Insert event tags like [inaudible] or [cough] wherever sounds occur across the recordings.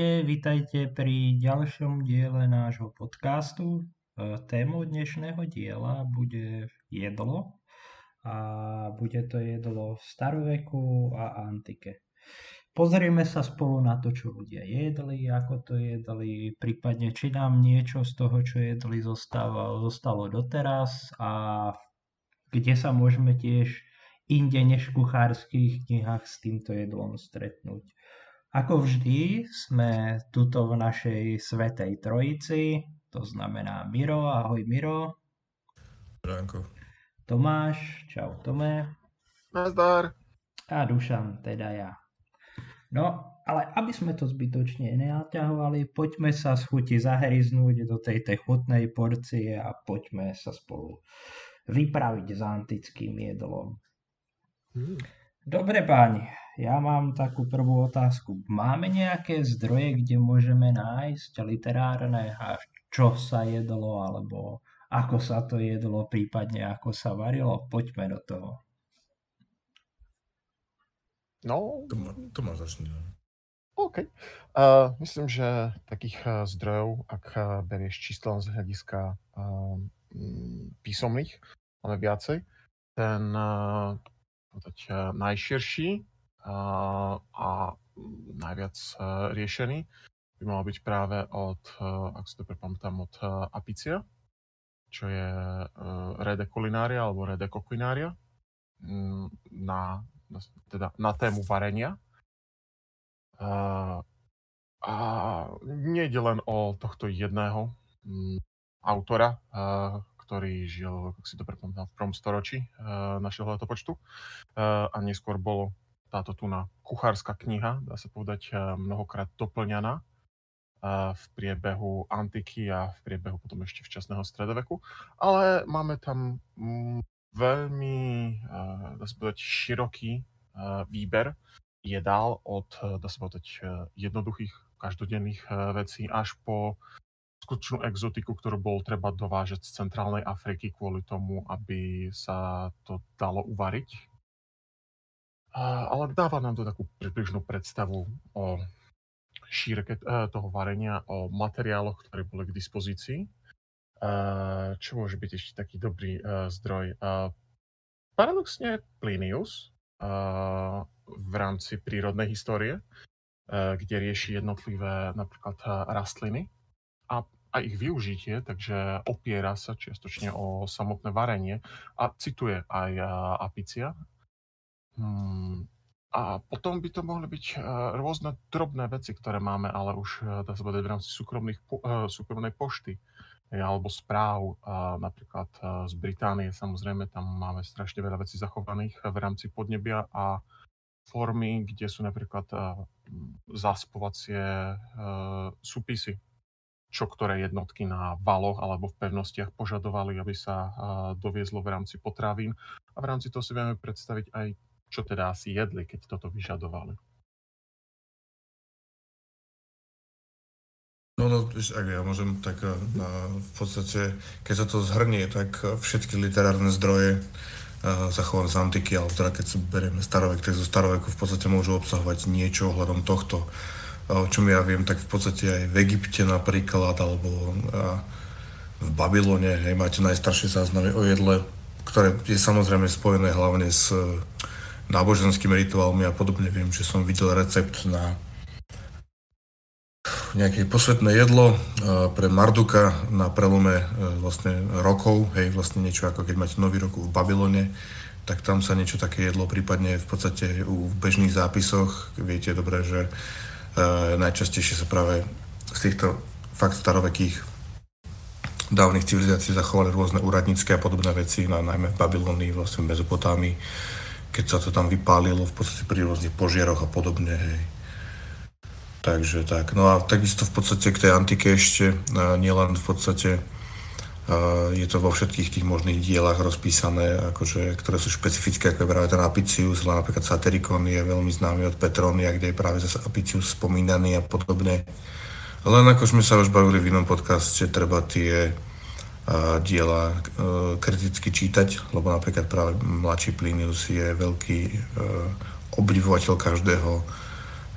Ahojte, vítajte pri ďalšom diele nášho podcastu. E, témou dnešného diela bude jedlo a bude to jedlo v staroveku a antike. Pozrieme sa spolu na to, čo ľudia jedli, ako to jedli, prípadne či nám niečo z toho, čo jedli, zostáva, zostalo doteraz a kde sa môžeme tiež inde než v kuchárskych knihách s týmto jedlom stretnúť. Ako vždy sme tuto v našej Svetej Trojici, to znamená Miro, ahoj Miro. Ránko. Tomáš, čau Tome. Nazdar. A Dušan, teda ja. No, ale aby sme to zbytočne nenaťahovali, poďme sa z chuti zahryznúť do tej, tej chutnej porcie a poďme sa spolu vypraviť s antickým jedlom. Hmm. Dobre páni, ja mám takú prvú otázku. Máme nejaké zdroje, kde môžeme nájsť literárne, a čo sa jedlo, alebo ako sa to jedlo, prípadne ako sa varilo? Poďme do toho. No, to má, to má začne. OK. Uh, myslím, že takých uh, zdrojov, ak uh, berieš čisto z hľadiska uh, písomných, máme viacej. Ten uh, najširší a najviac e, riešený by mal byť práve od, e, ak si to prepamätám, od e, Apicia, čo je Rede kulinária alebo Rede kokulinária mm, na, teda na tému varenia. A, je len o tohto jedného mm, autora, ktorý žil, ak si to prepamätám, v prvom storočí našeho letopočtu a neskôr bolo táto tu na kuchárska kniha, dá sa povedať, eh, mnohokrát doplňaná eh, v priebehu antiky a v priebehu potom ešte včasného stredoveku. Ale máme tam mm, veľmi, eh, dá sa povedať, široký výber jedál od, dá sa povedať, jednoduchých každodenných vecí až po skutočnú exotiku, ktorú bol treba dovážať z centrálnej Afriky kvôli tomu, aby sa to dalo uvariť ale dáva nám to takú približnú predstavu o šírke e, toho varenia, o materiáloch, ktoré boli k dispozícii. Čo môže byť ešte taký dobrý e, zdroj? Paradoxne Plinius v rámci prírodnej histórie, e, kde rieši jednotlivé napríklad rastliny a a ich využitie, takže opiera sa čiastočne o samotné varenie a cituje aj Apicia. A potom by to mohli byť uh, rôzne drobné veci, ktoré máme, ale už, uh, dá sa povedať, v rámci súkromných uh, súkromnej pošty alebo správ, napríklad z Británie, samozrejme, tam máme strašne veľa vecí zachovaných v rámci podnebia a formy, kde sú napríklad zaspovacie súpisy, čo ktoré jednotky na valoch alebo v pevnostiach požadovali, aby sa doviezlo v rámci potravín. A v rámci toho si vieme predstaviť aj čo teda asi jedli, keď toto vyžadovali. No, no, ak ja môžem, tak eh, na, v podstate, keď sa to zhrnie, tak eh, všetky literárne zdroje uh, zachované z antiky, alebo teda keď si berieme starovek, tak zo staroveku v podstate môžu obsahovať niečo ohľadom tohto. O čom ja viem, tak v podstate aj v Egypte napríklad, alebo uh, v Babylone, hej, máte najstaršie záznamy o jedle, ktoré je samozrejme spojené hlavne s náboženskými rituálmi a podobne. Viem, že som videl recept na nejaké posvetné jedlo pre Marduka na prelome e, vlastne rokov, hej, vlastne niečo ako keď máte nový rok v Babylone, tak tam sa niečo také jedlo, prípadne v podstate v bežných zápisoch, viete dobre, že e, najčastejšie sa práve z týchto fakt starovekých dávnych civilizácií zachovali rôzne úradnícke a podobné veci, no, najmä v Babylonii, vlastne v Mezopotámii keď sa to tam vypálilo v podstate pri rôznych požiaroch a podobne, hej. Takže tak. No a takisto v podstate k tej antike ešte, nielen v podstate je to vo všetkých tých možných dielach rozpísané, akože, ktoré sú špecifické, ako je práve ten Apicius, ale napríklad Satirikon je veľmi známy od Petronia, kde je práve zase Apicius spomínaný a podobne. Len ako sme sa už bavili v inom podcaste, treba tie diela e, kriticky čítať, lebo napríklad práve mladší Plinius je veľký e, obdivovateľ každého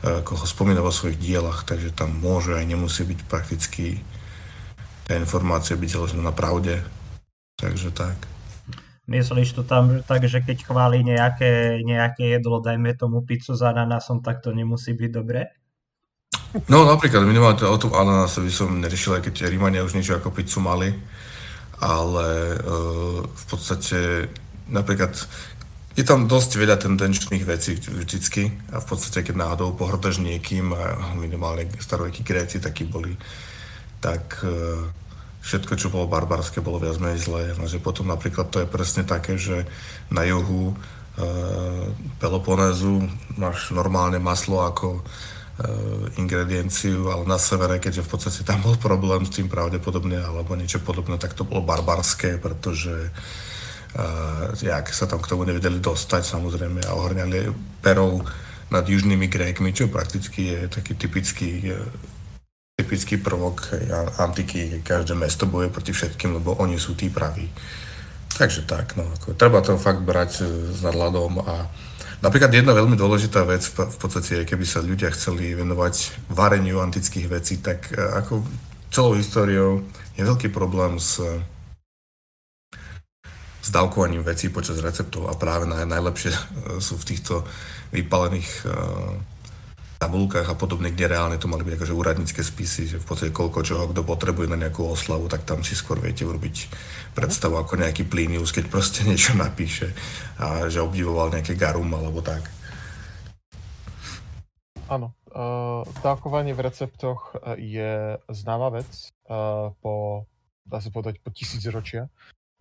ako ho spomína vo svojich dielach, takže tam môže aj nemusí byť prakticky tá informácia byť založená na pravde. Takže tak. Myslíš to tam tak, že keď chváli nejaké, nejaké jedlo, dajme tomu pizzu s ananásom, tak to nemusí byť dobré? No napríklad minimálne to, o tom ananásovi som neriešil, aj keď Rímania už niečo ako pizzu mali, ale uh, v podstate napríklad je tam dosť veľa tendenčných vecí vždycky a v podstate, keď náhodou pohrdaš niekým, a minimálne staroveky Gréci takí boli, tak e, všetko, čo bolo barbarské, bolo viac menej zlé. No, že potom napríklad to je presne také, že na juhu e, Peloponézu máš normálne maslo ako e, ingredienciu, ale na severe, keďže v podstate tam bol problém s tým pravdepodobne alebo niečo podobné, tak to bolo barbarské, pretože Uh, jak sa tam k tomu nevedeli dostať samozrejme a ohrňali perou nad južnými Grékmi, čo prakticky je taký typický, typický prvok antiky. Každé mesto boje proti všetkým, lebo oni sú tí praví. Takže tak, no, ako, treba to fakt brať e, s nadhľadom a napríklad jedna veľmi dôležitá vec v podstate, keby sa ľudia chceli venovať vareniu antických vecí, tak e, ako celou históriou je veľký problém s s dávkovaním vecí počas receptov a práve naj, najlepšie e, sú v týchto vypalených uh, tabulkách a podobne, kde reálne to mali byť akože úradnícke spisy, že v podstate koľko čoho kto potrebuje na nejakú oslavu, tak tam si skôr viete urobiť predstavu ako nejaký Plinius, keď proste [laughs] niečo napíše a že obdivoval nejaké garum alebo tak. Áno, uh, dávkovanie v receptoch je známa vec uh, po, dá sa povedať, po tisícročia.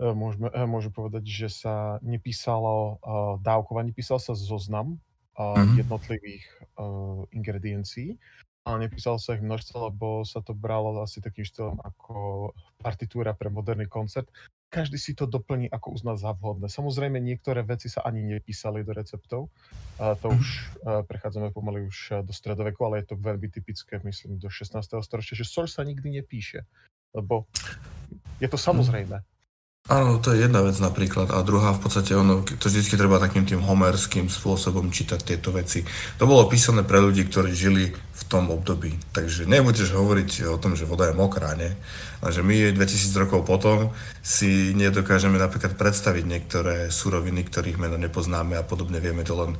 E, môžeme, e, môžem povedať, že sa nepísalo uh, dávkovanie, písal sa zoznam uh, mm-hmm. jednotlivých uh, ingrediencií, ale nepísalo sa ich množstvo, lebo sa to bralo asi takým štýlom ako partitúra pre moderný koncert. Každý si to doplní, ako uzná za vhodné. Samozrejme, niektoré veci sa ani nepísali do receptov. Uh, to už uh, prechádzame pomaly už do stredoveku, ale je to veľmi typické, myslím, do 16. storočia, že sol sa nikdy nepíše, lebo je to samozrejme. Áno, to je jedna vec napríklad. A druhá v podstate, ono, to vždy treba takým tým homerským spôsobom čítať tieto veci. To bolo písané pre ľudí, ktorí žili v tom období. Takže nebudeš hovoriť o tom, že voda je mokrá, nie? A že my 2000 rokov potom si nedokážeme napríklad predstaviť niektoré suroviny, ktorých meno nepoznáme a podobne. Vieme to len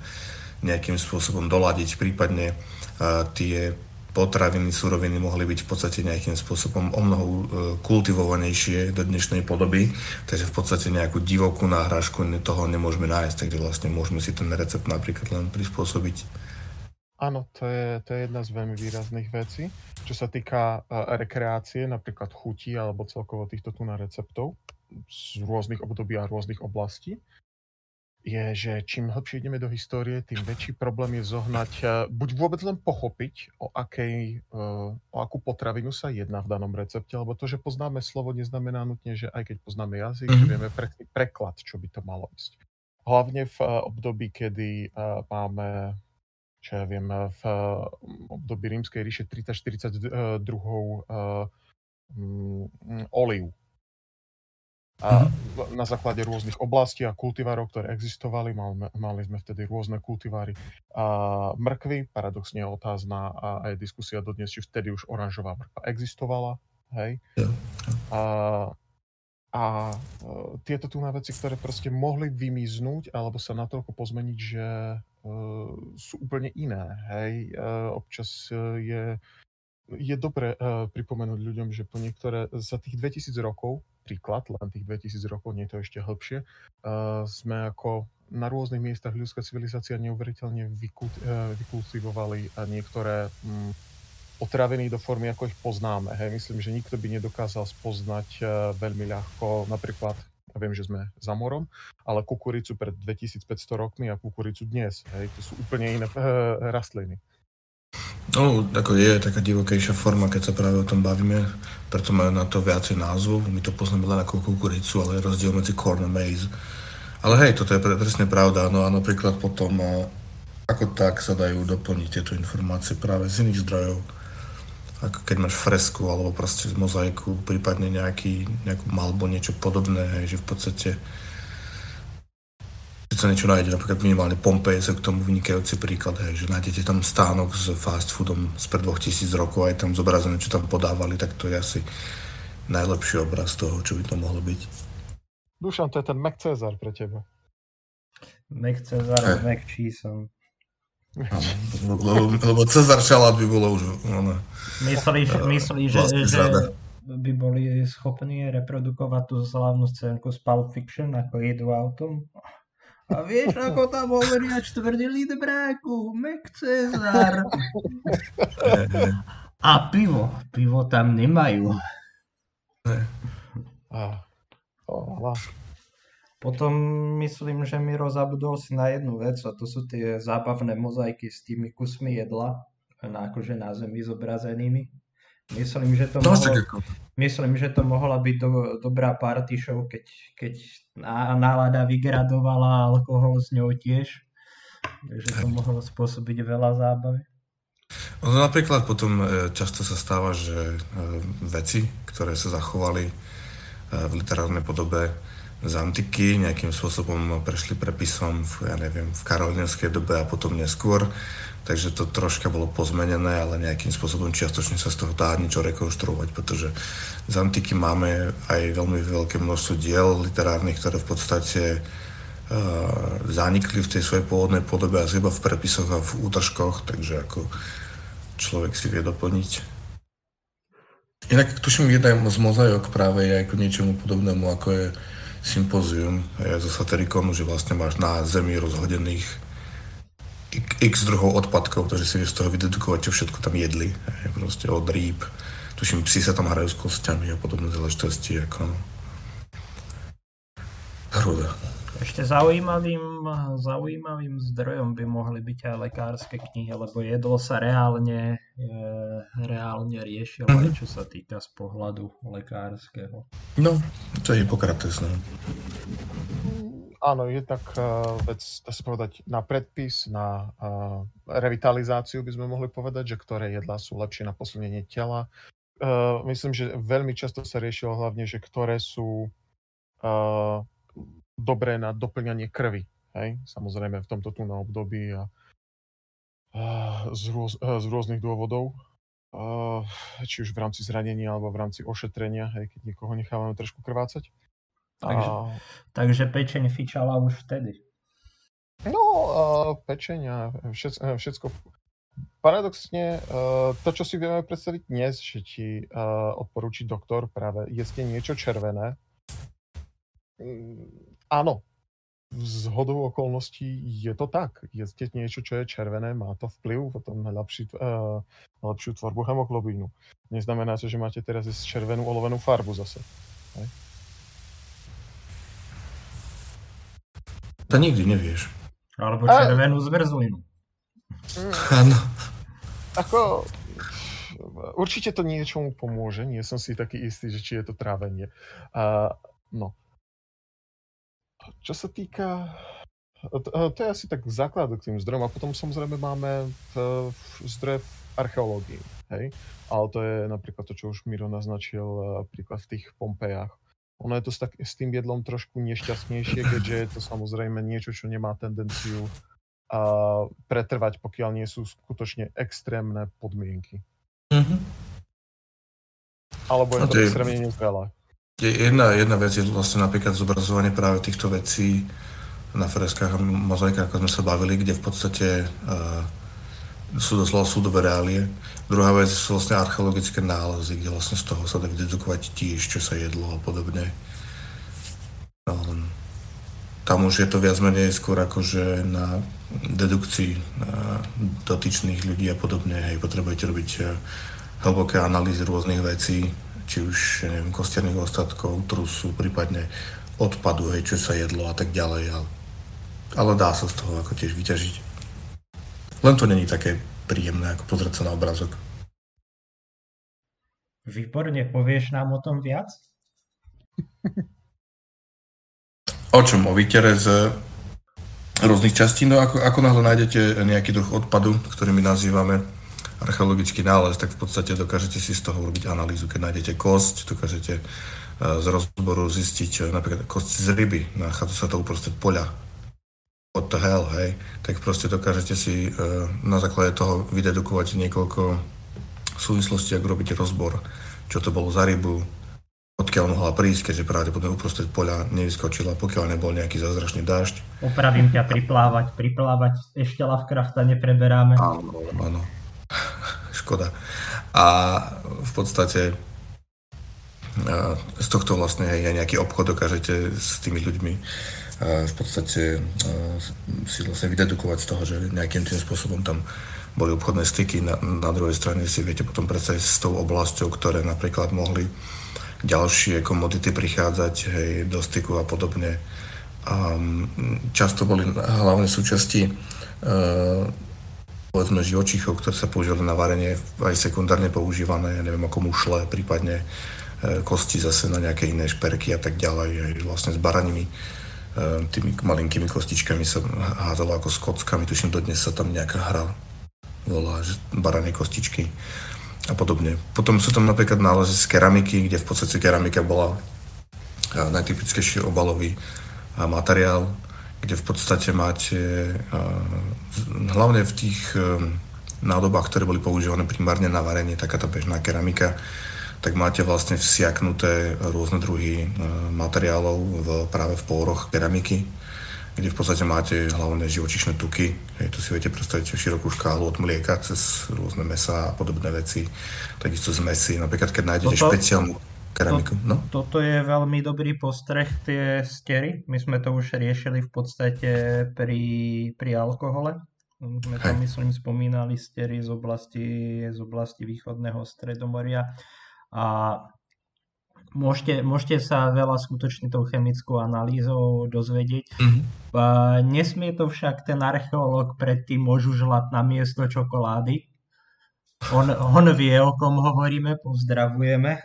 nejakým spôsobom doladiť. Prípadne uh, tie potraviny, suroviny mohli byť v podstate nejakým spôsobom o mnoho e, kultivovanejšie do dnešnej podoby, takže v podstate nejakú divokú náhražku toho nemôžeme nájsť, takže vlastne môžeme si ten recept napríklad len prispôsobiť. Áno, to je, to je jedna z veľmi výrazných vecí. Čo sa týka uh, rekreácie, napríklad chutí alebo celkovo týchto tu na receptov z rôznych období a rôznych oblastí, je, že čím hlbšie ideme do histórie, tým väčší problém je zohnať, eh, buď vôbec len pochopiť, o, akej, eh, o akú potravinu sa jedná v danom recepte, lebo to, že poznáme slovo, neznamená nutne, že aj keď poznáme jazyk, mm-hmm. že mhm. vieme presný preklad, čo by to malo ísť. Hlavne v eh, období, kedy máme, čo ja viem, v období rímskej ríše 30-40 druhov oliv a mhm. na základe rôznych oblastí a kultivárov, ktoré existovali, mali, mali sme vtedy rôzne kultiváry a mrkvy, paradoxne je otázna a aj diskusia dodnes, či vtedy už oranžová mrkva existovala, hej. A, a e, tieto tu na veci, ktoré proste mohli vymiznúť alebo sa natoľko pozmeniť, že uh, sú úplne iné, hej. Uh, občas uh, je je dobré uh, pripomenúť ľuďom, že po niektoré, za tých 2000 rokov príklad, len tých 2000 rokov, nie je to ešte hĺbšie, uh, sme ako na rôznych miestach ľudská civilizácia neuveriteľne vykult, uh, vykultivovali niektoré um, potraviny do formy, ako ich poznáme. Hej. Myslím, že nikto by nedokázal spoznať uh, veľmi ľahko napríklad ja viem, že sme za morom, ale kukuricu pred 2500 rokmi a kukuricu dnes. Hej, to sú úplne iné uh, rastliny. No, ako je taká divokejšia forma, keď sa práve o tom bavíme, preto majú na to viacej názvu. My to poznáme len ako kukuricu, ale je rozdiel medzi corn a maize. Ale hej, toto je presne pravda. No a napríklad potom, ako tak sa dajú doplniť tieto informácie práve z iných zdrojov. Ako keď máš fresku alebo proste mozaiku, prípadne nejaký, nejakú malbu, niečo podobné, hej, že v podstate to sa niečo nájde, napríklad minimálne Pompeje sa k tomu vynikajúci príklad, hej, že nájdete tam stánok s fast foodom spred 2000 rokov, aj tam zobrazené, čo tam podávali, tak to je asi najlepší obraz toho, čo by to mohlo byť. Dušan, to je ten Mac Cezar pre teba. Mac Cezar, hey. Mac Cheese. Lebo, lebo Cezar šalát by bolo už... No, myslíš, myslíš že, že by boli schopní reprodukovať tú slavnú scénku z Pulp Fiction, ako idú autom? A vieš, ako tam hovoria čtvrdý bráku, Mac Cezar. A pivo, pivo tam nemajú. Potom myslím, že Miro zabudol si na jednu vec a to sú tie zábavné mozaiky s tými kusmi jedla, na, akože na zemi zobrazenými. Myslím, že to, no, mohlo, myslím, že to mohla byť do, dobrá party show, keď, keď nálada vygradovala alkohol s ňou tiež. Takže to mohlo spôsobiť veľa zábavy. No, napríklad potom e, často sa stáva, že e, veci, ktoré sa zachovali e, v literárnej podobe, z antiky, nejakým spôsobom prešli prepisom v, ja neviem, v karolinskej dobe a potom neskôr. Takže to troška bolo pozmenené, ale nejakým spôsobom čiastočne sa z toho dá niečo rekonštruovať, pretože z antiky máme aj veľmi veľké množstvo diel literárnych, ktoré v podstate uh, zanikli v tej svojej pôvodnej podobe a iba v prepisoch a v útržkoch, takže ako človek si vie doplniť. Inak tuším, jedna z mozaik práve je ako niečomu podobnému, ako je sympózium so satirikonu, že vlastne máš na Zemi rozhodených x druhov odpadkov, takže si vieš z toho vydedukovať, čo všetko tam jedli. Hej, proste od rýb. Tuším, psi sa tam hrajú s kostiami a podobné záležitosti. Ako, no. Hruda. Ešte zaujímavým, zaujímavým zdrojom by mohli byť aj lekárske knihy, lebo jedlo sa reálne, e, reálne riešilo, mm-hmm. čo sa týka z pohľadu lekárskeho. No, to je Hippokrates, no. Áno, je tak uh, vec, dá sa povedať, na predpis, na uh, revitalizáciu by sme mohli povedať, že ktoré jedlá sú lepšie na posilnenie tela. Uh, myslím, že veľmi často sa riešilo hlavne, že ktoré sú uh, dobré na doplňanie krvi. Hej? Samozrejme v tomto tu na období a, a z, rôz, a z rôznych dôvodov. A, či už v rámci zranenia alebo v rámci ošetrenia, hej, keď niekoho nechávame trošku krvácať. Takže, a... takže pečeň fičala už vtedy. No, a pečeň a všetko, všetko Paradoxne, to, čo si vieme predstaviť dnes, že ti odporúči doktor práve jeste niečo červené, áno, z hodou okolností je to tak. Jedzte niečo, čo je červené, má to vplyv potom na, lepší, uh, na lepšiu tvorbu hemoglobínu. Neznamená to, že máte teraz jesť červenú olovenú farbu zase. Hej? To nikdy nevieš. Alebo červenú A... zmrzlinu. Mm. Áno. Ako, určite to niečomu pomôže, nie som si taký istý, že či je to trávenie. Uh, no, čo sa týka... To je asi tak základ k tým zdrojom a potom samozrejme máme zdroje v archeológii, hej? Ale to je napríklad to, čo už Miro naznačil napríklad v tých Pompejach. Ono je to s, tak, s tým jedlom trošku nešťastnejšie, keďže je to samozrejme niečo, čo nemá tendenciu a pretrvať, pokiaľ nie sú skutočne extrémne podmienky. Mm-hmm. Alebo je to extrémne nezrelé. Jedna, jedna vec je vlastne napríklad zobrazovanie práve týchto vecí na freskách a mozaikách, ako sme sa bavili, kde v podstate uh, sú doslova súdové reálie. Druhá vec sú vlastne archeologické nálezy, kde vlastne z toho sa dá dedukovať tiež, čo sa jedlo a podobne. No, tam už je to viac menej skôr akože na dedukcii na dotyčných ľudí a podobne. Hej, potrebujete robiť eh, hlboké analýzy rôznych vecí, či už neviem, kostianých ostatkov, trusu, prípadne odpadu, hej, čo sa jedlo a tak ďalej. Ale, ale dá sa z toho ako tiež vyťažiť. Len to není také príjemné, ako pozrieť sa na obrazok. Výborne, povieš nám o tom viac? o čom? O výtere z rôznych častí? No ako, ako náhle nájdete nejaký druh odpadu, ktorý my nazývame archeologický nález, tak v podstate dokážete si z toho urobiť analýzu. Keď nájdete kosť, dokážete e, z rozboru zistiť napríklad kosť z ryby, nachádza sa to uprostred poľa. What the hell, hej, tak proste dokážete si uh, na základe toho vydedukovať niekoľko súvislostí, ak robíte rozbor, čo to bolo za rybu, odkiaľ mohla prísť, keďže pravdepodobne uprostred poľa nevyskočila, pokiaľ nebol nejaký zázračný dážď. Opravím ťa priplávať, priplávať ešte Lovecrafta nepreberáme. Áno, áno. [laughs] Škoda. A v podstate z tohto vlastne aj nejaký obchod dokážete s tými ľuďmi v podstate si vlastne vydedukovať z toho, že nejakým tým spôsobom tam boli obchodné styky. Na, na druhej strane si viete potom predstaviť s tou oblasťou, ktoré napríklad mohli ďalšie komodity prichádzať hej, do styku a podobne. A často boli hlavne súčasti uh, povedzme živočichov, ktoré sa používali na varenie, aj sekundárne používané, ja neviem ako mušle, prípadne uh, kosti zase na nejaké iné šperky a tak ďalej, aj vlastne s baranimi uh, tými malinkými kostičkami sa hádzalo ako s kockami, tuším dodnes sa tam nejaká hra volá, že baranie kostičky a podobne. Potom sú tam napríklad nálezy z keramiky, kde v podstate keramika bola najtypickejší obalový materiál, kde v podstate máte hlavne v tých nádobách, ktoré boli používané primárne na varenie, taká tá bežná keramika, tak máte vlastne vsiaknuté rôzne druhy materiálov v, práve v pôroch keramiky kde v podstate máte hlavne živočišné tuky. Hej, tu si viete predstaviť širokú škálu od mlieka cez rôzne mesa a podobné veci. Takisto z mesy, napríklad keď nájdete toto, špeciálnu keramiku. No? Toto je veľmi dobrý postreh, tie stery. My sme to už riešili v podstate pri, pri alkohole. My to myslím spomínali stery z oblasti, z oblasti východného stredomoria. A Môžete, môžete sa veľa skutočne tou chemickou analýzou dozvedieť. Mm-hmm. Uh, nesmie to však ten archeológ predtým ožužľať na miesto čokolády. On, on vie, o kom hovoríme, pozdravujeme.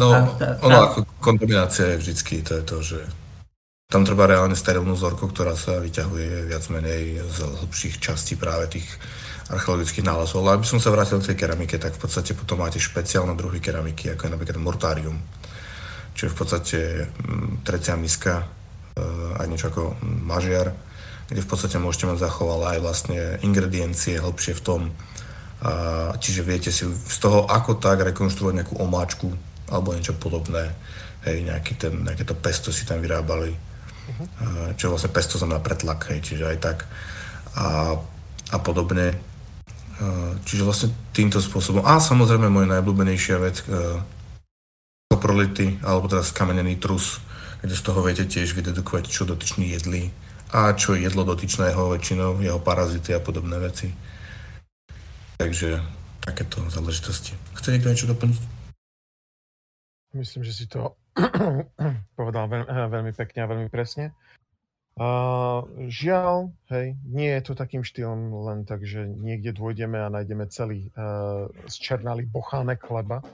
no, tá, tá, ono tá... ako kontaminácia je vždycky, to je to, že tam treba reálne sterilnú vzorku, ktorá sa vyťahuje viac menej z hĺbších častí práve tých archeologických nálezov. Ale aby som sa vrátil k tej keramike, tak v podstate potom máte špeciálne druhy keramiky, ako je napríklad mortárium, čo je v podstate mm, trecia miska, eh, aj niečo ako mažiar, kde v podstate môžete mať zachovalé aj vlastne ingrediencie hlbšie v tom, čiže viete si z toho ako tak rekonštruovať nejakú omáčku alebo niečo podobné, hej, nejaký ten, nejaké to pesto si tam vyrábali, uh-huh. čo vlastne pesto znamená pretlak, hej, čiže aj tak a, a podobne. Čiže vlastne týmto spôsobom. A samozrejme moja najobľúbenejšia vec, koprolity, alebo teda skamenený trus, kde z toho viete tiež vydedukovať, čo dotyčný jedli a čo jedlo dotyčného väčšinou, jeho parazity a podobné veci. Takže takéto záležitosti. Chce niekto niečo doplniť? Myslím, že si to [clears throat] povedal veľmi pekne a veľmi presne. Uh, žiaľ, hej, nie je to takým štýlom len tak, že niekde dôjdeme a nájdeme celý uh, zčernalý bochánek chleba.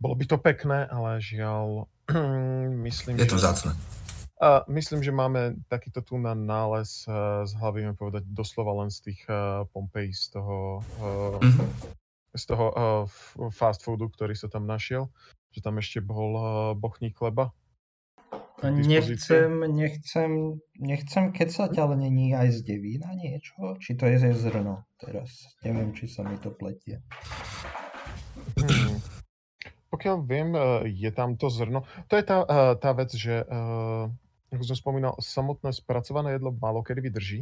Bolo by to pekné, ale žiaľ, [clears throat] myslím, Je to že... vzácne. Uh, myslím, že máme takýto tu na nález uh, z hlavy, povedať doslova len z tých uh, Pompeji, z toho, uh, mm-hmm. z toho uh, fast foodu, ktorý sa tam našiel, že tam ešte bol uh, bochník chleba, Nechcem, nechcem, nechcem kecať, ale není aj z devína niečo? Či to je ze zrno teraz? Neviem, či sa mi to pletie. Hmm. Pokiaľ viem, e, je tam to zrno. To je tá, e, tá vec, že e, ako som spomínal, samotné spracované jedlo málo kedy vydrží,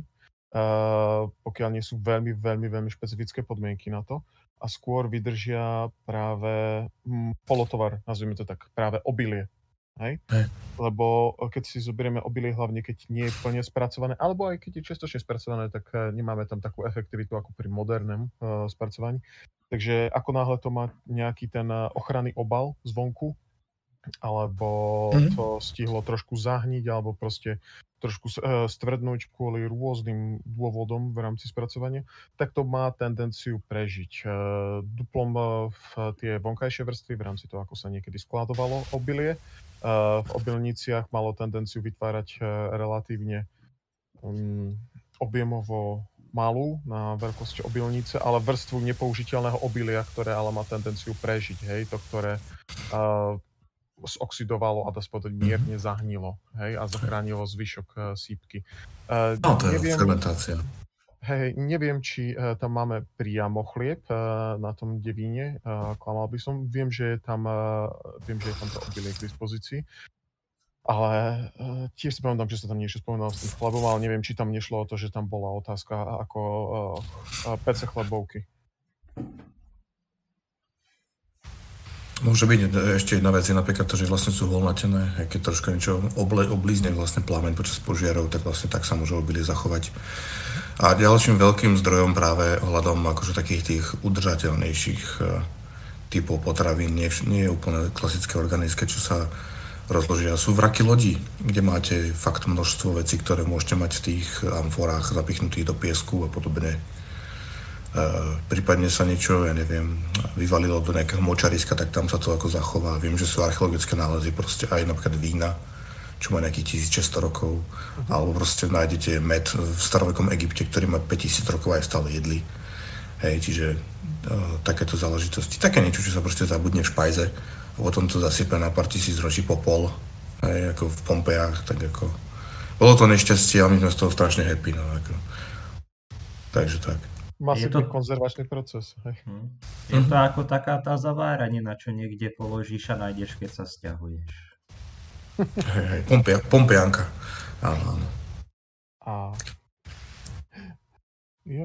pokiaľ nie sú veľmi, veľmi, veľmi špecifické podmienky na to a skôr vydržia práve hm, polotovar, nazvime to tak, práve obilie Hej? Hej. Lebo eh, keď si zoberieme obilie, hlavne keď nie je plne spracované, alebo aj keď je čiastočne spracované, tak eh, nemáme tam takú efektivitu ako pri modernom uh, spracovaní. Takže ako náhle to má nejaký ten ochranný obal zvonku, alebo mm-hmm. to stihlo trošku zahniť, alebo proste trošku stvrdnúť kvôli rôznym dôvodom v rámci spracovania, tak to má tendenciu prežiť. Duplom v tie vonkajšie vrstvy, v rámci toho, ako sa niekedy skladovalo obilie, v obilniciach malo tendenciu vytvárať e, relatívne um, objemovo malú na veľkosť obilnice, ale vrstvu nepoužiteľného obilia, ktoré ale má tendenciu prežiť, hej, to, ktoré uh, zoxidovalo a sa povedať mierne zahnilo hej, a zachránilo zvyšok uh, sípky. Uh, no, to je neviem, fermentácia. Hej, neviem, či uh, tam máme priamo chlieb uh, na tom devíne, uh, klamal by som. Viem, že je tam, uh, viem, že je tam to obilie k dispozícii. Ale uh, tiež si pamätám, že sa tam niečo spomínalo s tým chlebom, ale neviem, či tam nešlo o to, že tam bola otázka ako uh, uh, pece chlebovky. Môže byť ešte jedna vec, je napríklad to, že vlastne sú voľnatené, keď troška niečo oble, oblízne vlastne plameň počas požiarov, tak vlastne tak sa môže obilie zachovať. A ďalším veľkým zdrojom práve ohľadom akože takých tých udržateľnejších e, typov potravín, nie, nie je úplne klasické organické, čo sa rozložia. Sú vraky lodí, kde máte fakt množstvo vecí, ktoré môžete mať v tých amforách zapichnutých do piesku a podobne prípadne sa niečo, ja neviem, vyvalilo do nejakého močariska, tak tam sa to ako zachová. Viem, že sú archeologické nálezy proste aj napríklad vína, čo má nejakých 1600 rokov, uh-huh. alebo proste nájdete med v starovekom Egypte, ktorý má 5000 rokov a je stále jedli. Hej, čiže uh, takéto záležitosti. Také niečo, čo sa proste zabudne v špajze a potom to zasype na pár tisíc ročí popol, hej, ako v Pompejách, tak ako... Bolo to nešťastie a my sme z toho strašne happy, no ako. Takže tak. Masívny to... konzervačný proces. Hej. Hm. Je to ako taká tá zaváranina, čo niekde položíš a nájdeš, keď sa stiahuješ. [laughs] Hej, hej, Pompia, Pompianka. Áno, áno. A... Ja,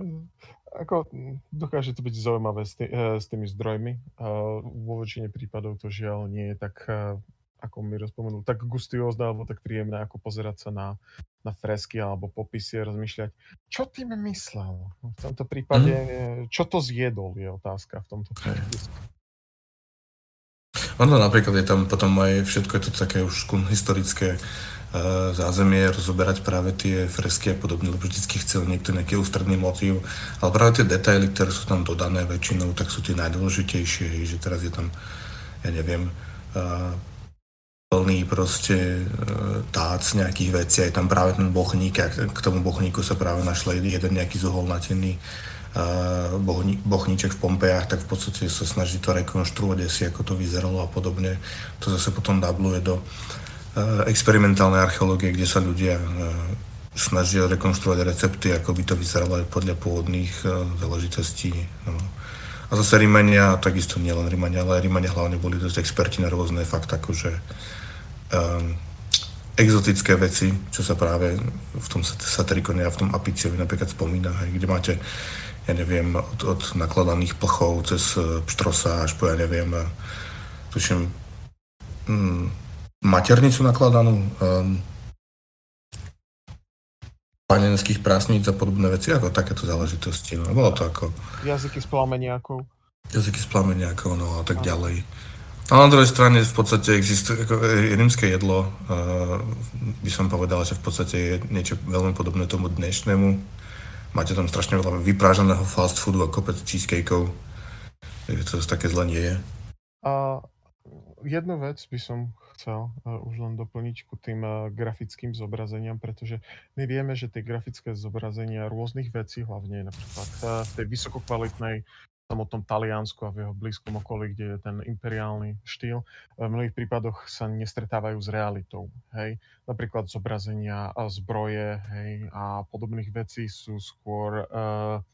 ako, dokáže to byť zaujímavé s, tý, eh, s tými zdrojmi. Uh, vo väčšine prípadov to žiaľ nie je tak uh, ako mi rozpomenul, tak gustiózne alebo tak príjemné, ako pozerať sa na, na fresky alebo popisy rozmýšľať, čo tým myslel. V tomto prípade, mm. čo to zjedol, je otázka v tomto prípade. Ono napríklad je tam potom aj všetko je to také už historické uh, zázemie, rozoberať práve tie fresky a podobne, lebo vždy chcel niekto nejaký ústredný motív, ale práve tie detaily, ktoré sú tam dodané väčšinou, tak sú tie najdôležitejšie, že teraz je tam, ja neviem, uh, plný proste e, tác nejakých vecí, aj tam práve ten bochník, a k tomu bochníku sa práve našla jeden nejaký zoholnatený uh, bohní, bochníček v Pompejách, tak v podstate sa snaží to rekonštruovať asi, ako to vyzeralo a podobne. To zase potom dabluje do uh, experimentálnej archeológie, kde sa ľudia snažia rekonštruovať recepty, ako by to vyzeralo aj podľa pôvodných záležitostí. No. A zase Rímania, takisto nielen Rímania, ale Rímania hlavne boli dosť experti na rôzne fakt akože um, exotické veci, čo sa práve v tom satirikone a v tom Apiciovi napríklad spomína, hej, kde máte, ja neviem, od, od nakladaných plchov cez e, pštrosa až po, ja neviem, e, tuším, mm, maternicu nakladanú, um, panenských prásnic a podobné veci, ako takéto záležitosti. No, bolo to ako... Jazyky s plameniakou. Jazyky s plameniakou, no a tak ďalej. A na druhej strane v podstate existuje ako e, rímske jedlo, uh, by som povedal, že v podstate je niečo veľmi podobné tomu dnešnému. Máte tam strašne veľa vyprážaného fast foodu a kopec cheesecakeov. Takže to také zle nie je. A jednu vec by som chcel uh, už len doplniť ku tým uh, grafickým zobrazeniam, pretože my vieme, že tie grafické zobrazenia rôznych vecí, hlavne napríklad uh, tej vysokokvalitnej samotnom Taliansku a v jeho blízkom okolí, kde je ten imperiálny štýl, v mnohých prípadoch sa nestretávajú s realitou. Hej. Napríklad zobrazenia zbroje hej, a podobných vecí sú skôr uh,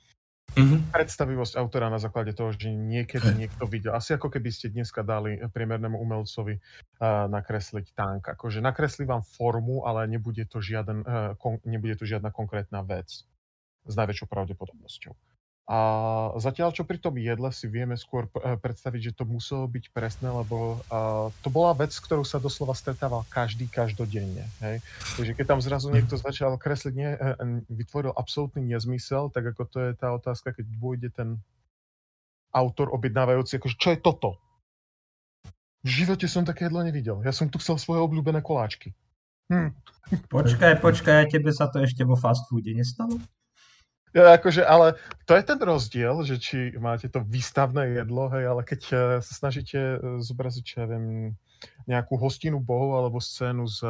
mm-hmm. predstavivosť autora na základe toho, že niekedy [laughs] niekto videl. Asi ako keby ste dneska dali priemernému umelcovi uh, nakresliť tank. Akože nakreslí vám formu, ale nebude to, žiaden, uh, kon, nebude to žiadna konkrétna vec s najväčšou pravdepodobnosťou. A zatiaľ, čo pri tom jedle si vieme skôr eh, predstaviť, že to muselo byť presné, lebo uh, to bola vec, s ktorou sa doslova stretával každý každodenne. Hej? Takže keď tam zrazu niekto začal kresliť, nie, eh, vytvoril absolútny nezmysel, tak ako to je tá otázka, keď pôjde ten autor objednávajúci, akože čo je toto? V živote som také jedlo nevidel. Ja som tu chcel svoje obľúbené koláčky. Hm. Počkaj, počkaj, tebe sa to ešte vo fast foode nestalo? Ja, akože, ale to je ten rozdiel, že či máte to výstavné jedlo, hej, ale keď eh, sa snažíte eh, zobraziť, ja viem, nejakú hostinu bohov alebo scénu z,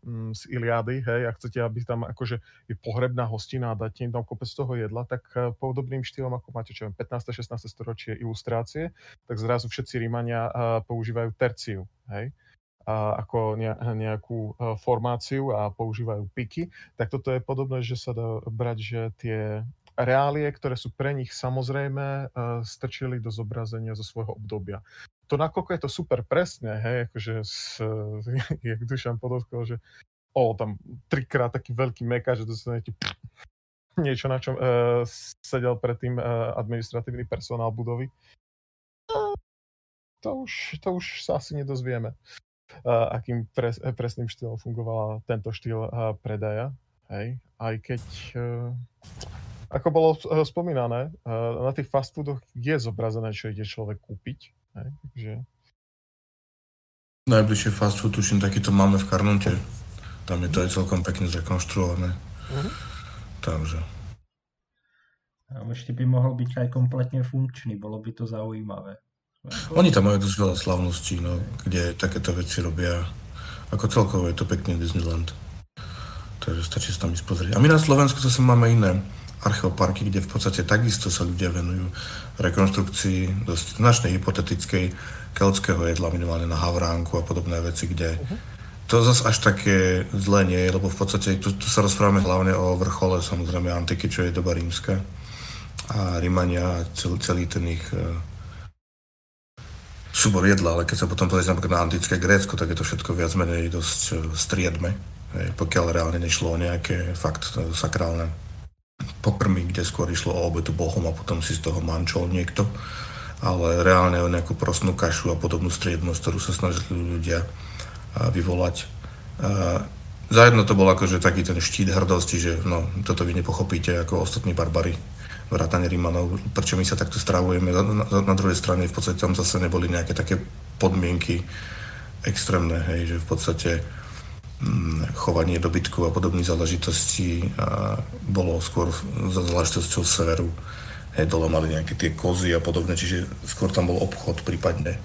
mm, z Iliady, hej, a chcete, aby tam akože je pohrebná hostina a dáte im tam kopec toho jedla, tak eh, podobným štýlom, ako máte, čo viem, 15. 16. storočie ilustrácie, tak zrazu všetci Rímania používajú terciu, hej. Ako nejakú formáciu a používajú piky, tak toto je podobné, že sa dá brať, že tie reálie, ktoré sú pre nich samozrejme, strčili do zobrazenia zo svojho obdobia. To nakoľko je to super presne, hej, akože s, [laughs] jak Dušan podotkol, že o, tam trikrát taký veľký meka, že ti niečo, na čom uh, sedel predtým uh, administratívny personál budovy. To už, to už sa asi nedozvieme, akým pres, presným štýlom fungoval tento štýl uh, predaja. Hej. Aj keď, uh, ako bolo uh, spomínané, uh, na tých fast foodoch je zobrazené, čo ide človek kúpiť. Hej. Takže... Najbližšie fast food, tuším, takýto máme v Karnunte. Tam je to aj celkom pekne zrekonštruované. Uh-huh. Takže. A ešte by mohol byť aj kompletne funkčný, bolo by to zaujímavé. Oni tam majú dosť veľa slavností, no, kde takéto veci robia. Ako celkovo je to pekný Disneyland. Takže stačí sa tam ísť pozrieť. A my na Slovensku zase máme iné archeoparky, kde v podstate takisto sa ľudia venujú rekonstrukcii dosť značnej hypotetickej keltského jedla, minimálne na Havránku a podobné veci, kde to zase až také zlé nie je, lebo v podstate tu, tu sa rozprávame hlavne o vrchole samozrejme antiky, čo je doba rímska a Rímania a celý, celý ten ich uh, súbor jedla, ale keď sa potom pozrieť napríklad na antické Grécko, tak je to všetko viac menej dosť uh, striedme, pokiaľ reálne nešlo o nejaké fakt uh, sakrálne pokrmy, kde skôr išlo o obetu bohom a potom si z toho mančol niekto, ale reálne o nejakú prosnú kašu a podobnú striednosť, ktorú sa snažili ľudia uh, vyvolať. Zajedno to bol akože taký ten štít hrdosti, že no, toto vy nepochopíte ako ostatní barbary vrátane Rímanov, prečo my sa takto stravujeme. Na, na, na druhej strane v podstate tam zase neboli nejaké také podmienky extrémne, hej, že v podstate hm, chovanie dobytku a podobných záležitostí a bolo skôr za záležitosťou severu. Hej, dole mali nejaké tie kozy a podobne, čiže skôr tam bol obchod prípadne.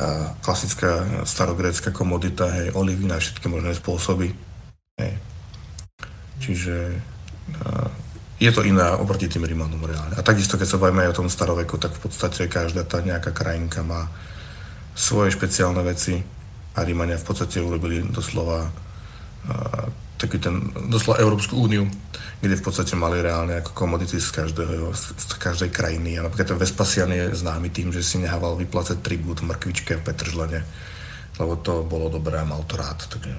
A klasická starogrécka komodita, hej, olivy na všetky možné spôsoby. Hej. Čiže a, je to iné oproti tým Rímanom reálne. A takisto, keď sa bavíme aj o tom staroveku, tak v podstate každá tá nejaká krajinka má svoje špeciálne veci a Rímania v podstate urobili doslova uh, taký ten, doslova Európsku úniu, kde v podstate mali reálne ako komodity z, každého, z každej krajiny. A napríklad ten Vespasian je známy tým, že si nehával vyplácať tribút mrkvičke v Petržlene, lebo to bolo dobré a mal to rád. Takže...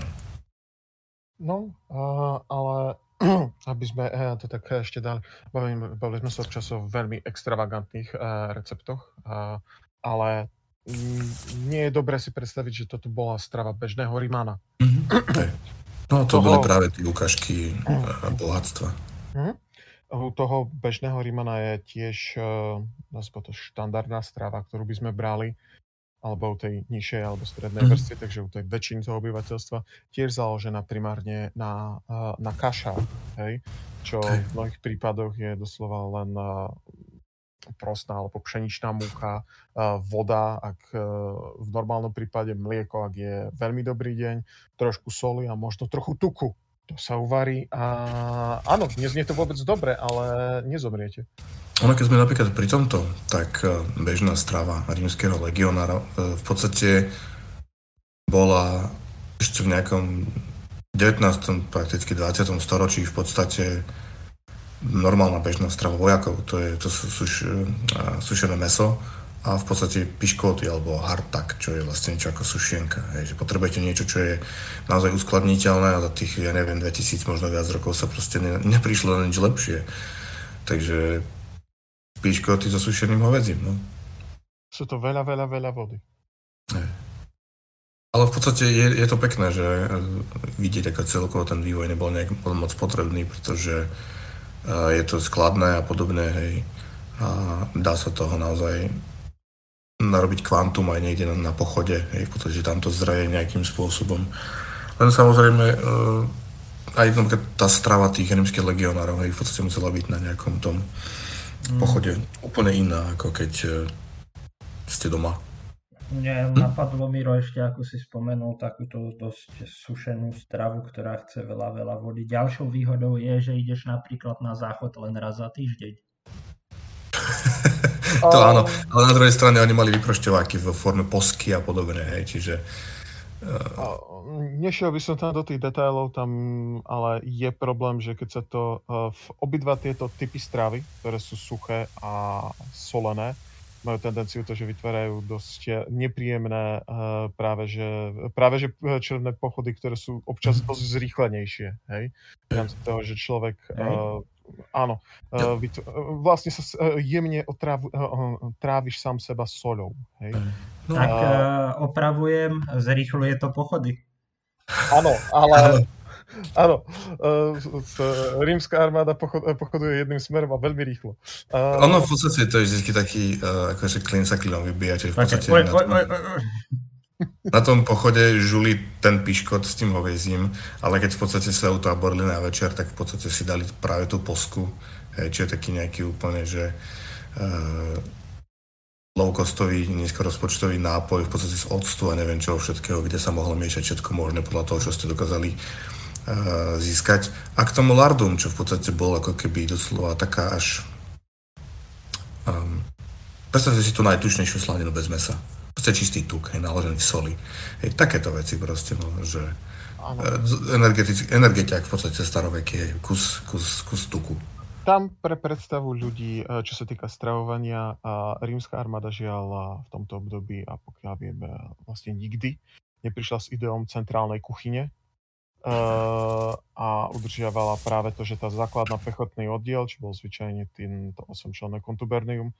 No, uh, ale [clears throat] aby sme eh, to tak ešte dali, bavili, bavili sme sa občas o veľmi extravagantných eh, receptoch, ale mm, nie je dobré si predstaviť, že toto bola strava bežného Rímana. Mm-hmm. No to toho... boli práve tie ukážky mm. bohatstva. Mm. U toho bežného Rímana je tiež to štandardná strava, ktorú by sme brali alebo u tej nižšej alebo strednej mm. vrstvy, takže u tej väčšiny toho obyvateľstva, tiež založená primárne na, na kašách, hej? čo v mnohých prípadoch je doslova len prostá alebo pšeničná múka, voda, ak v normálnom prípade mlieko, ak je veľmi dobrý deň, trošku soli a možno trochu tuku. To sa uvarí a áno, neznie to vôbec dobre, ale nezomriete. Ono, keď sme napríklad pri tomto, tak e, bežná strava rímskeho legionára e, v podstate bola ešte v nejakom 19. prakticky 20. storočí v podstate normálna bežná strava vojakov. To, je, to sú suš, e, sušené meso a v podstate piškoty alebo hardtak, čo je vlastne niečo ako sušienka. Hej, že potrebujete niečo, čo je naozaj uskladniteľné a za tých, ja neviem, 2000, možno viac rokov sa proste ne, neprišlo na nič lepšie. Takže piškoty so sušeným hovedzím. No. Sú to veľa, veľa, veľa vody. Ne. Ale v podstate je, je to pekné, že e, vidieť, ako celkovo ten vývoj nebol nejak moc potrebný, pretože uh, je to skladné a podobné, hej. A dá sa toho naozaj narobiť kvantum aj niekde na, na pochode, hej, v podstate tam to zraje nejakým spôsobom. Len samozrejme, uh, aj tá strava tých rímskych legionárov, hej, v podstate musela byť na nejakom tom mm. pochode úplne iná, ako keď uh, ste doma. Mne hm? napadlo Miro ešte, ako si spomenul, takúto dosť sušenú stravu, ktorá chce veľa, veľa vody. Ďalšou výhodou je, že ideš napríklad na záchod len raz za týždeň. [laughs] [laughs] to áno, ale na druhej strane oni mali vyprošťováky vo forme posky a podobne, hej, čiže Nešiel by som tam do tých detailov, tam ale je problém, že keď sa to v obidva tieto typy stravy, ktoré sú suché a solené, majú tendenciu to, že vytvárajú dosť nepríjemné práve že, práve že černé pochody, ktoré sú občas mhm. dosť zrýchlenejšie. Hej? V rámci toho, že človek hej. Áno, ja. vlastne sa jemne otráv, tráviš sám seba soľou. Hej? No. Tak uh, opravujem, zrýchluje to pochody. Áno, ale... Áno, uh, rímska armáda pochod, pochoduje jedným smerom a veľmi rýchlo. Uh, ono v podstate to je vždy taký, uh, akože klin sa klinom vybíja, čiže v podstate okay. oj, oj, oj, oj. Na tom pochode žuli ten piškot s tým hovezím, ale keď v podstate sa utáborili na večer, tak v podstate si dali práve tú posku, hej, čo je taký nejaký úplne, že uh, low-costový, nízkorozpočtový nápoj v podstate z octu a neviem čoho všetkého, kde sa mohlo miešať všetko možné podľa toho, čo ste dokázali uh, získať. A k tomu lardum, čo v podstate bol ako keby doslova taká až... Um, predstavte si tú najtučnejšiu slaninu bez mesa. Proste čistý tuk, hej, naložený soli. Hej, takéto veci proste, no, že... Uh, energetiak v podstate staroveký, hej, kus, kus, kus tuku. Tam pre predstavu ľudí, eh, čo sa týka stravovania, rímska armáda žiaľ v tomto období a pokiaľ vieme vlastne nikdy neprišla s ideom centrálnej kuchyne a udržiavala práve to, že tá základná pechotný oddiel, čo bol zvyčajne týmto 8 kontubernium,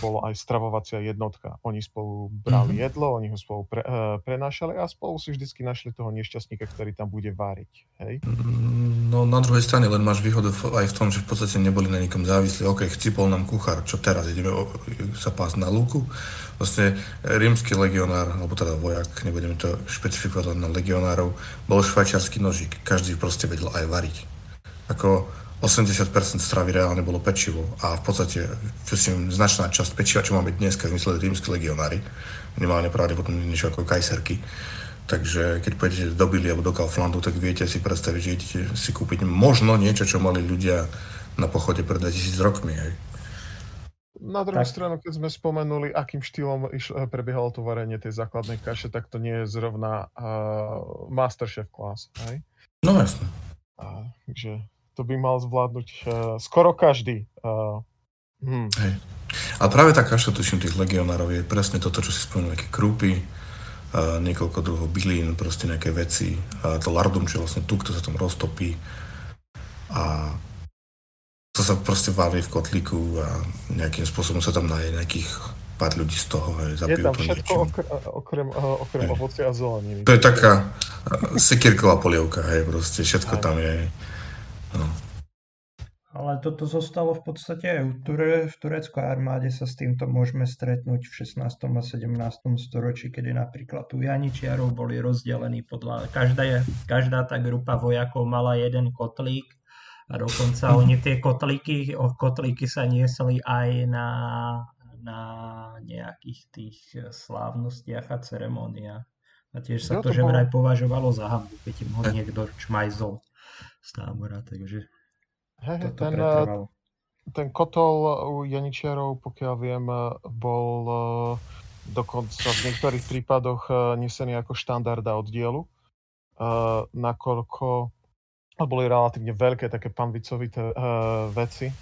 bolo aj stravovacia jednotka. Oni spolu brali mm-hmm. jedlo, oni ho spolu pre, uh, prenášali a spolu si vždycky našli toho nešťastníka, ktorý tam bude váriť. Hej? No na druhej strane len máš výhodu aj v tom, že v podstate neboli na nikom závislí. OK, chcipol nám kuchár, čo teraz, ideme sa pásť na lúku. Vlastne rímsky legionár, alebo teda vojak, nebudeme to špecifikovať len na legionárov, bol švajčiarsky nožík. Každý proste vedel aj variť. Ako 80% stravy reálne bolo pečivo a v podstate si značná časť pečiva, čo máme dneska, vymysleli rímsky legionári, minimálne pravdepodobne niečo ako kajserky. Takže keď pôjdete do Billy alebo do Kauflandu, tak viete si predstaviť, že idete si kúpiť možno niečo, čo mali ľudia na pochode pred 2000 rokmi. Hej. Na druhú tak. stranu, keď sme spomenuli, akým štýlom išlo, prebiehalo to varenie tej základnej kaše, tak to nie je zrovna uh, Masterchef class, hej? No jasne. Takže to by mal zvládnuť uh, skoro každý. Uh, hm. Hej. A práve tá kaša, tuším, tých legionárov je presne toto, čo si spomenul, nejaké krúpy, uh, niekoľko druhov bylín, proste nejaké veci. Uh, to lardum, čo je vlastne tuk, to sa tam roztopí. A to sa proste varí v kotlíku a nejakým spôsobom sa tam naje nejakých pár ľudí z toho, hej, zapijú Je tam všetko okrem, okrem, okrem ovocia a zeleniny. To je taká sekírková polievka, hej, proste všetko aj. tam je. No. Ale toto zostalo v podstate aj Ture, v tureckej armáde sa s týmto môžeme stretnúť v 16. a 17. storočí, kedy napríklad tu Janičiarov boli rozdelení podľa... Každá, každá tá grupa vojakov mala jeden kotlík a dokonca [laughs] oni tie kotlíky, kotlíky sa niesli aj na, na nejakých tých slávnostiach a ceremoniách. A tiež sa no to, to že vraj považovalo za hambu, keď im ho niekto čmajzol z tábora, takže hey, toto ten, pretrvalo. ten kotol u Janičiarov, pokiaľ viem, bol e, dokonca v niektorých prípadoch nesený ako štandarda oddielu, nakoľko boli relatívne veľké také panvicovité veci,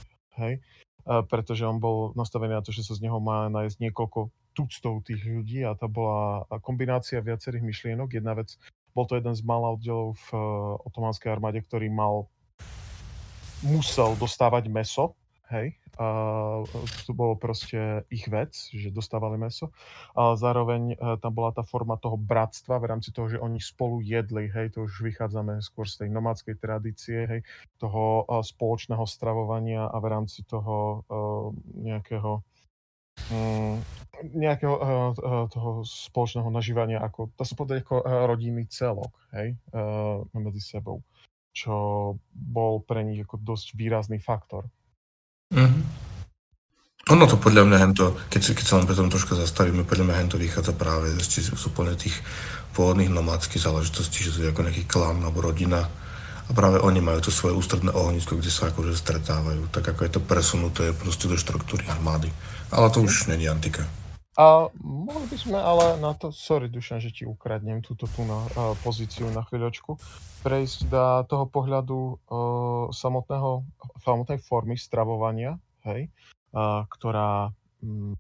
hej, pretože on bol nastavený na to, že sa z neho má nájsť niekoľko tuctov tých ľudí a to bola kombinácia viacerých myšlienok. Jedna vec bol to jeden z mála oddielov v eh, otomanskej armáde, ktorý mal musel dostávať meso, hej, a to bolo proste ich vec, že dostávali meso. A zároveň uh, tam bola tá forma toho bratstva v rámci toho, že oni spolu jedli, hej, to už vychádzame skôr z tej nomádskej tradície, hej, toho spoločného stravovania a v rámci toho uh, nejakého nejakého uh, toho spoločného nažívania, ako, to sa povedať ako rodinný celok, hej, medzi sebou, čo bol pre nich ako dosť výrazný faktor. Mm-hmm. Ono to podľa mňa hento, keď, keď sa len pre tom troška zastavíme, podľa mňa hento vychádza práve ešte z úplne tých pôvodných nomádskych záležitostí, že to je ako nejaký klan alebo rodina a práve oni majú to svoje ústredné ohnisko, kde sa akože stretávajú, tak ako je to presunuté proste do štruktúry armády. Ale to už není antika. A mohli by sme ale na to, sorry Dušan, že ti ukradnem túto tú na, uh, pozíciu na chvíľočku, prejsť do toho pohľadu uh, samotného, samotnej formy stravovania, hej, uh, ktorá um,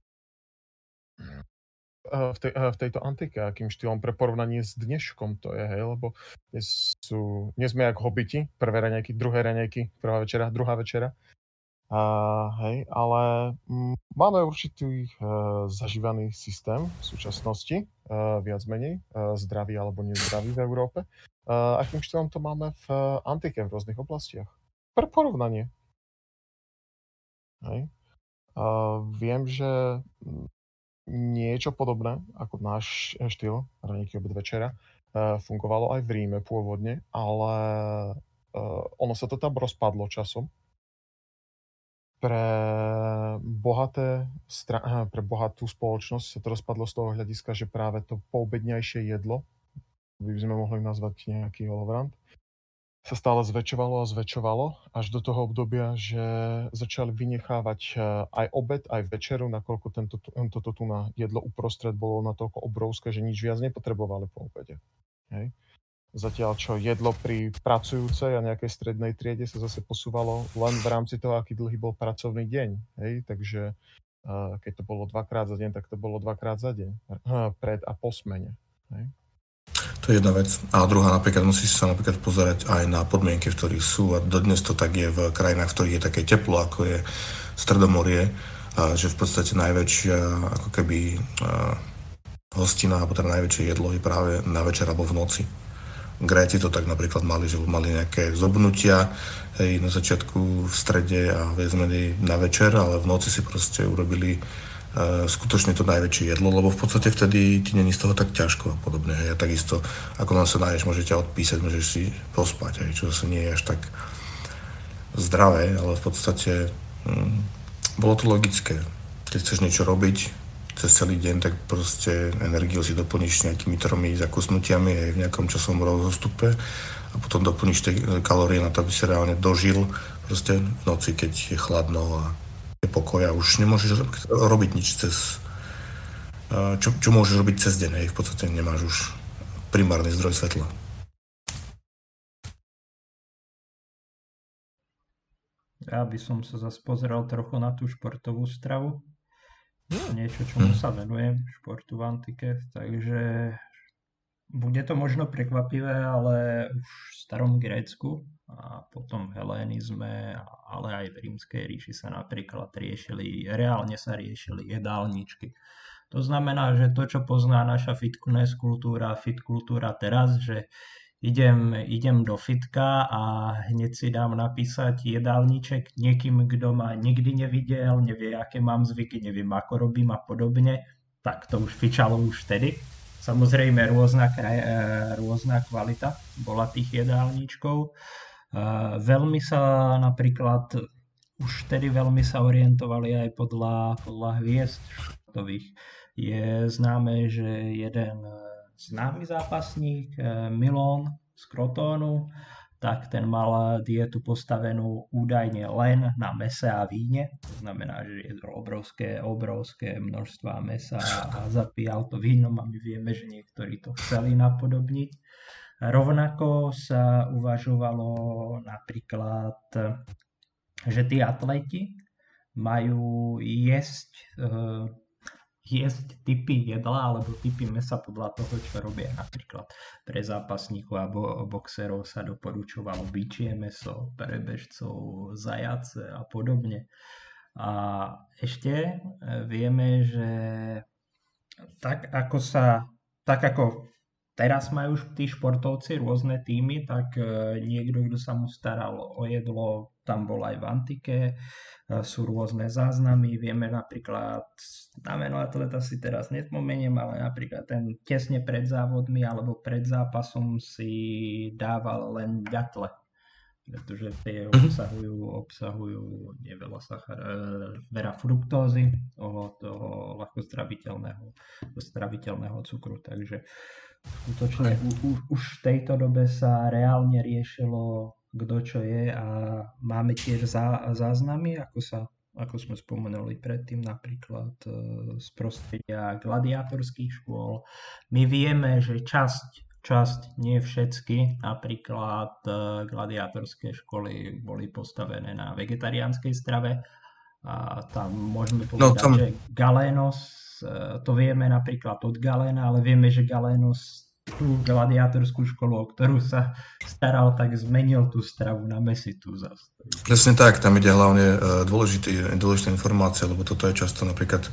v, tej, v tejto antike, akým štýlom pre porovnanie s dneškom to je, hej, lebo dnes sú, nie sme jak hobiti, prvé raňajky, druhé raňajky, prvá večera, druhá večera, Uh, hej, ale m, mm, máme určitý uh, zažívaný systém v súčasnosti, uh, viac menej, uh, zdravý alebo nezdravý v Európe. Uh, akým štýlom to máme v uh, antike v rôznych oblastiach. Pre porovnanie. Hej. Uh, viem, že mm, niečo podobné ako náš štýl raníky obed večera uh, fungovalo aj v Ríme pôvodne, ale uh, ono sa to tam rozpadlo časom pre, bohaté, pre bohatú spoločnosť sa to rozpadlo z toho hľadiska, že práve to poobedňajšie jedlo, by sme mohli nazvať nejaký holovrant, sa stále zväčšovalo a zväčšovalo až do toho obdobia, že začali vynechávať e, aj obed, aj večeru, nakoľko tento, toto tu na jedlo uprostred bolo natoľko obrovské, že nič viac nepotrebovali po obede. Hej. Zatiaľ, čo jedlo pri pracujúcej a nejakej strednej triede sa zase posúvalo len v rámci toho, aký dlhý bol pracovný deň. Hej? Takže keď to bolo dvakrát za deň, tak to bolo dvakrát za deň. Pred a po smene. Hej? To je jedna vec. A druhá napríklad musíš sa napríklad pozerať aj na podmienky, v ktorých sú. A dodnes to tak je v krajinách, v ktorých je také teplo, ako je Stredomorie, že v podstate najväčšia ako keby hostina, alebo teda najväčšie jedlo je práve na večer alebo v noci Gréci to tak napríklad mali, že mali nejaké zobnutia hej, na začiatku v strede a viac na večer, ale v noci si proste urobili uh, skutočne to najväčšie jedlo, lebo v podstate vtedy ti není z toho tak ťažko a podobne. Hej. A takisto, ako nám sa náješ, môže ťa odpísať, môžeš si pospať, hej, čo zase nie je až tak zdravé, ale v podstate hm, bolo to logické. Keď chceš niečo robiť, cez celý deň, tak proste energiu si doplníš nejakými tromi zakusnutiami aj v nejakom časovom rozostupe a potom doplníš tie kalórie na to, aby si reálne dožil proste v noci, keď je chladno a je pokoj a už nemôžeš robiť nič cez čo, čo môžeš robiť cez deň, hej, v podstate nemáš už primárny zdroj svetla. Ja by som sa zase pozeral trochu na tú športovú stravu niečo, čomu sa venujem, športu v antike, takže bude to možno prekvapivé, ale už v starom Grécku a potom v helénizme, ale aj v rímskej ríši sa napríklad riešili, reálne sa riešili jedálničky. To znamená, že to, čo pozná naša fitness kultúra, fit kultúra teraz, že idem, idem do fitka a hneď si dám napísať jedálniček niekým, kto ma nikdy nevidel, nevie, aké mám zvyky, neviem, ako robím a podobne, tak to už fičalo už vtedy. Samozrejme rôzna, kraj, e, rôzna kvalita bola tých jedálničkov. E, veľmi sa napríklad, už vtedy veľmi sa orientovali aj podľa, podľa hviezd. Je známe, že jeden známy zápasník eh, Milon z Krotónu, tak ten mal dietu postavenú údajne len na mese a víne. To znamená, že jedol obrovské, obrovské množstva mesa a zapíjal to vínom a my vieme, že niektorí to chceli napodobniť. Rovnako sa uvažovalo napríklad, že tí atleti majú jesť eh, jesť typy jedla alebo typy mesa podľa toho, čo robia. Napríklad pre zápasníkov alebo boxerov sa doporučovalo byčie meso, pre bežcov zajace a podobne. A ešte e, vieme, že tak ako sa, tak ako teraz majú tí športovci rôzne týmy, tak e, niekto, kto sa mu staral o jedlo, tam bol aj v antike, sú rôzne záznamy, vieme napríklad, na meno atleta si teraz nespomeniem, ale napríklad ten tesne pred závodmi alebo pred zápasom si dával len ďatle, pretože tie mhm. obsahujú, obsahujú neveľa sachar, e, veľa fruktózy, toho, toho ľahko straviteľného, straviteľného cukru, takže skutočne u, u, už v tejto dobe sa reálne riešilo kto čo je a máme tiež zá, záznamy, ako sa ako sme spomenuli predtým, napríklad e, z prostredia gladiátorských škôl. My vieme, že časť, časť, nie všetky, napríklad e, gladiátorské školy boli postavené na vegetariánskej strave, a tam môžeme no, povedať, no, tam... že Galénos, to vieme napríklad od Galéna, ale vieme, že Galénos tú gladiátorskú školu, o ktorú sa staral, tak zmenil tú stravu na mesitu. Presne tak, tam ide hlavne e, dôležitý, dôležitá informácia, lebo toto je často napríklad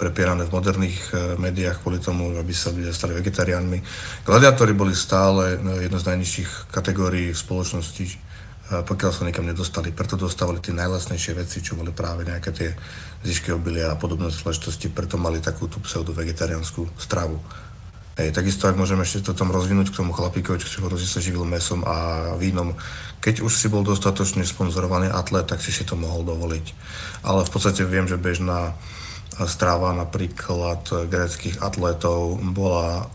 prepierané v moderných e, médiách kvôli tomu, aby sa ľudia stali vegetariánmi. Gladiátori boli stále jedna z najnižších kategórií v spoločnosti, pokiaľ sa niekam nedostali. Preto dostávali tie najlasnejšie veci, čo boli práve nejaké tie zišky obilia a podobné záležitosti, preto mali takú tú pseudo-vegetariánsku stravu. Hej, takisto, ak môžeme ešte to tam rozvinúť k tomu chlapíkovi, čo si hovorí, že sa živil mesom a vínom. Keď už si bol dostatočne sponzorovaný atlet, tak si si to mohol dovoliť. Ale v podstate viem, že bežná stráva napríklad greckých atletov bola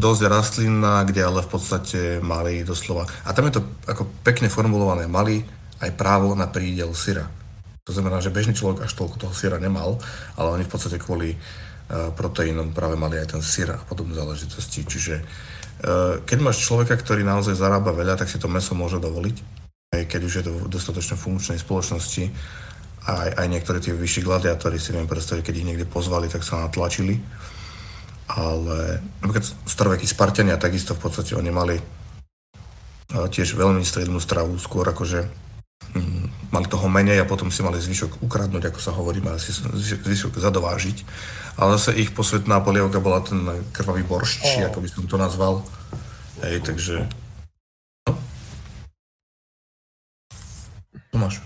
dosť rastlinná, kde ale v podstate mali doslova... A tam je to ako pekne formulované. Mali aj právo na prídel syra. To znamená, že bežný človek až toľko toho syra nemal, ale oni v podstate kvôli uh, proteínom práve mali aj ten syr a podobné záležitosti. Čiže uh, keď máš človeka, ktorý naozaj zarába veľa, tak si to meso môže dovoliť. Aj keď už je to v dostatočne funkčnej spoločnosti. Aj, aj niektorí tie vyšší gladiátori si viem predstaviť, keď ich niekde pozvali, tak sa natlačili ale napríklad starovekí Spartania takisto v podstate oni mali tiež veľmi strednú stravu, skôr akože mm, mali toho menej a potom si mali zvyšok ukradnúť, ako sa hovorí, mali si zvyšok zadovážiť. Ale zase ich posvetná polievka bola ten krvavý boršč, oh. ako by som to nazval. Hej, takže... No. Tomáš.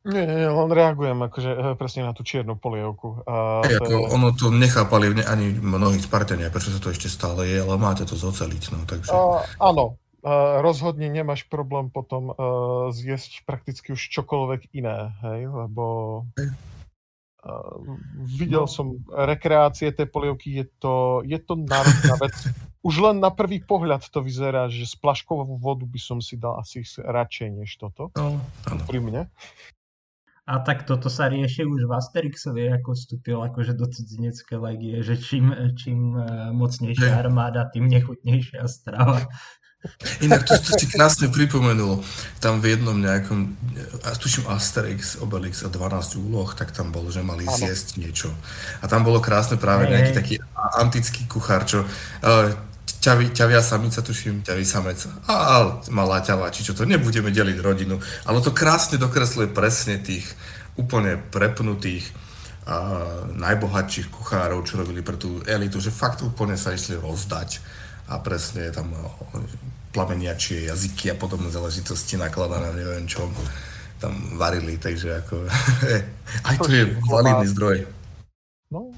Nie, nie, len reagujem akože eh, presne na tú čiernu polievku. A Ej, ako, je... Ono to nechápali ani mnohí Spartania, prečo sa to ešte stále je, ale máte to zoceliť. No, takže... A, áno, a rozhodne nemáš problém potom uh, zjesť prakticky už čokoľvek iné, hej, lebo uh, videl no. som rekreácie tej polievky, je to, je to náročná vec. [laughs] Už len na prvý pohľad to vyzerá, že s plaškovou vodu by som si dal asi radšej než toto. No, Pri mne. A tak toto sa rieši už v Asterixovi, ako vstúpil akože do cudzinecké legie, že čím, čím e, mocnejšia armáda, tým nechutnejšia strava. Inak to, to si krásne pripomenulo. Tam v jednom nejakom, a tuším Asterix, Obelix a 12 úloh, tak tam bolo, že mali ano. zjesť niečo. A tam bolo krásne práve hey. nejaký taký antický kuchár, čo uh, ťavi, ťavia samica, tuším, ťavý samec. A, a malá ťava, či čo to, nebudeme deliť rodinu. Ale to krásne dokresluje presne tých úplne prepnutých a najbohatších kuchárov, čo robili pre tú elitu, že fakt úplne sa išli rozdať a presne tam plameniačie jazyky a podobné záležitosti nakladané, neviem čo tam varili, takže ako [laughs] aj to je validný zdroj. No.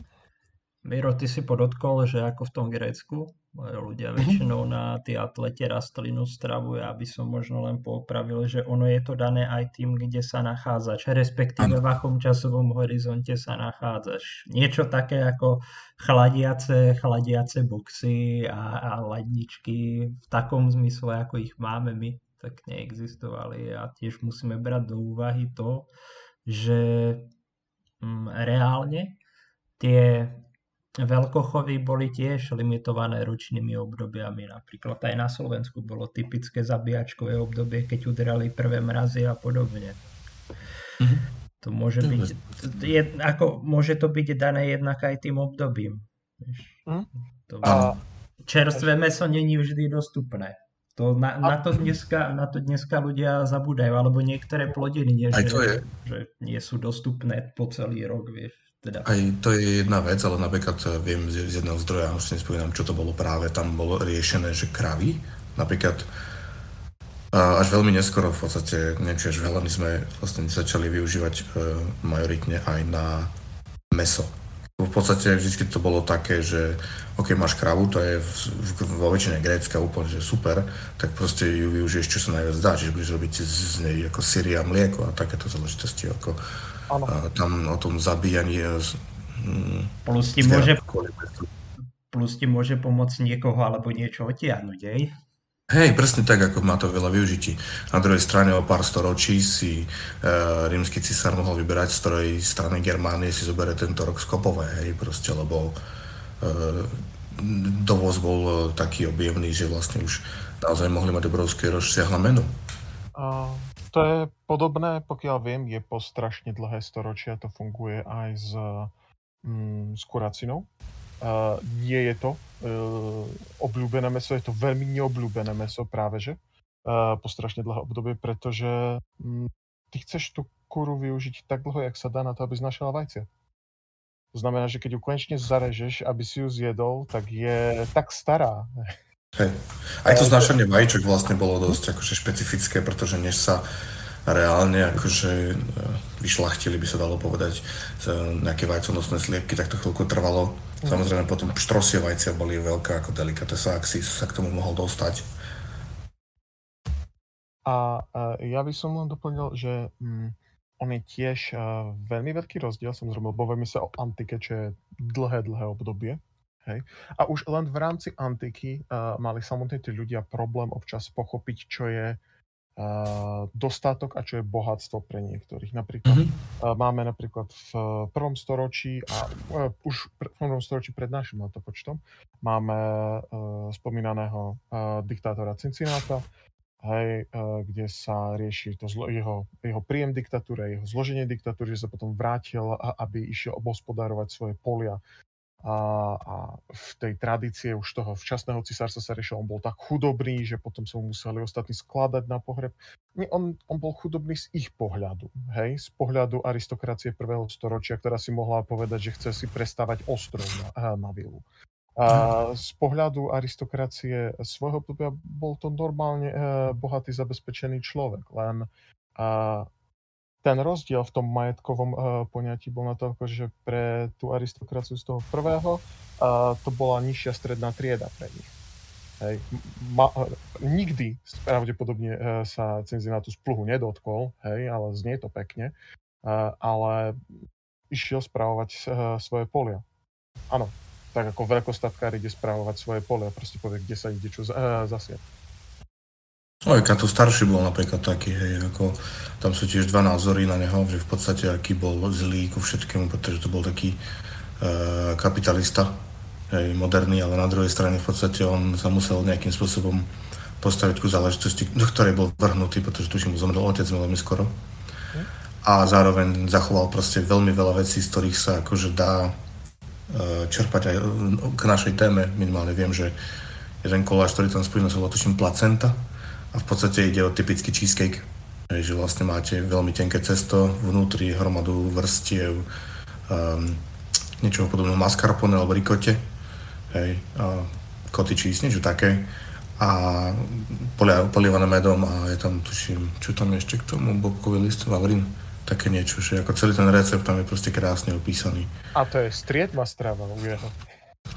Miro, ty si podotkol, že ako v tom Grécku ľudia väčšinou na tie atlete rastlinu stravu. Ja by som možno len popravil, že ono je to dané aj tým, kde sa nachádzaš, respektíve v akom časovom horizonte sa nachádzaš. Niečo také ako chladiace, chladiace boxy a, a ledničky v takom zmysle, ako ich máme my, tak neexistovali. A tiež musíme brať do úvahy to, že mm, reálne tie Veľkochovy boli tiež limitované ročnými obdobiami. Napríklad aj na Slovensku bolo typické zabíjačkové obdobie, keď udrali prvé mrazy a podobne. Mm-hmm. To môže byť, je, ako, môže to byť dané jednak aj tým obdobím. Mm? To, a... Čerstvé meso není vždy dostupné. To na, na, to dneska, na to dneska ľudia zabúdajú, alebo niektoré plodiny, nie, že, že nie sú dostupné po celý rok, vieš. Teda. Aj to je jedna vec, ale napríklad eh, viem z, jedného zdroja, už si nespomínam, čo to bolo práve, tam bolo riešené, že kravy, napríklad až veľmi neskoro v podstate, neviem, či až veľa, my sme vlastne začali využívať e, majoritne aj na meso. V podstate vždy to bolo také, že ok, máš kravu, to je v, v, vo väčšine Grécka úplne že super, tak proste ju využiješ, čo sa najviac dá, čiže budeš robiť z, z nej ako syria, mlieko a takéto záležitosti, ako Ano. tam o tom zabíjaní plus ti, môže, plus ti môže pomôcť niekoho alebo niečo otiahnuť, hej? Hej, presne tak, ako má to veľa využití. Na druhej strane o pár storočí si e, rímsky cisár mohol vyberať stroj strany Germánie, si zoberie tento rok skopové, hej, proste, lebo e, dovoz bol e, taký objemný, že vlastne už naozaj mohli mať obrovské rozsiahla menu. A to je podobné, pokiaľ viem, je po strašne dlhé storočia, to funguje aj s, mm, s kuracinou. Uh, nie je to uh, obľúbené meso, je to veľmi neobľúbené meso práve, že uh, po strašne dlhé obdobie, pretože um, ty chceš tú kuru využiť tak dlho, jak sa dá na to, aby znašala vajcia. To znamená, že keď ju konečne zarežeš, aby si ju zjedol, tak je tak stará. Hej. Aj to znašanie vajíčok vlastne bolo dosť akože špecifické, pretože než sa reálne akože vyšlachtili, by sa dalo povedať, nejaké vajconosné sliepky, tak to chvíľku trvalo Samozrejme potom štrosie vajcia boli veľká ako delikatesa, ak si sa k tomu mohol dostať. A, a ja by som len doplnil, že mm, on je tiež veľmi veľký rozdiel, samozrejme, vieme sa o antike, čo je dlhé, dlhé obdobie. Hej. A už len v rámci antiky uh, mali samotní tí ľudia problém občas pochopiť, čo je dostatok a čo je bohatstvo pre niektorých. Napríklad mm-hmm. máme napríklad v prvom storočí a uh, už v prvom storočí pred našim letopočtom máme uh, spomínaného uh, diktátora Cincináta, hej, uh, kde sa rieši to zlo, jeho, jeho príjem diktatúry, jeho zloženie diktatúry, že sa potom vrátil, a, aby išiel obospodárovať svoje polia a, a v tej tradície už toho včasného cisárstva sa riešil, on bol tak chudobný, že potom sa mu museli ostatní skladať na pohreb. Nie, on, on bol chudobný z ich pohľadu, hej, z pohľadu aristokracie prvého storočia, ktorá si mohla povedať, že chce si prestávať ostrov na, na vilu. A z pohľadu aristokracie svojho obdobia bol to normálne e, bohatý, zabezpečený človek, len a, ten rozdiel v tom majetkovom uh, poňatí bol na to, že pre tú aristokraciu z toho prvého uh, to bola nižšia stredná trieda pre nich. Hej. Ma, uh, nikdy pravdepodobne uh, sa Cinzinátu z pluhu nedotkol, hej, ale znie to pekne, uh, ale išiel spravovať uh, svoje polia. Áno, tak ako veľkostatkár ide spravovať svoje polia, proste povie, kde sa ide čo uh, zasiať. No, Kato starší bol napríklad taký, hej, ako tam sú tiež dva názory na neho, že v podstate aký bol zlý ku všetkému, pretože to bol taký uh, kapitalista, hej, moderný, ale na druhej strane v podstate on sa musel nejakým spôsobom postaviť ku záležitosti, do ktorej bol vrhnutý, pretože tuším, zomrel otec veľmi skoro. A zároveň zachoval proste veľmi veľa vecí, z ktorých sa akože dá uh, čerpať aj k našej téme. Minimálne viem, že jeden koláč, ktorý tam spomínal, sa tuším placenta, a v podstate ide o typický cheesecake, že vlastne máte veľmi tenké cesto, vnútri hromadu vrstiev, um, niečoho podobného mascarpone alebo rikote, hej, a koty cheese, niečo také a polievané medom a je tam, tuším, čo tam ešte k tomu, bobkový list, vavrín, také niečo, že ako celý ten recept tam je proste krásne opísaný. A to je striedma strava u jeho.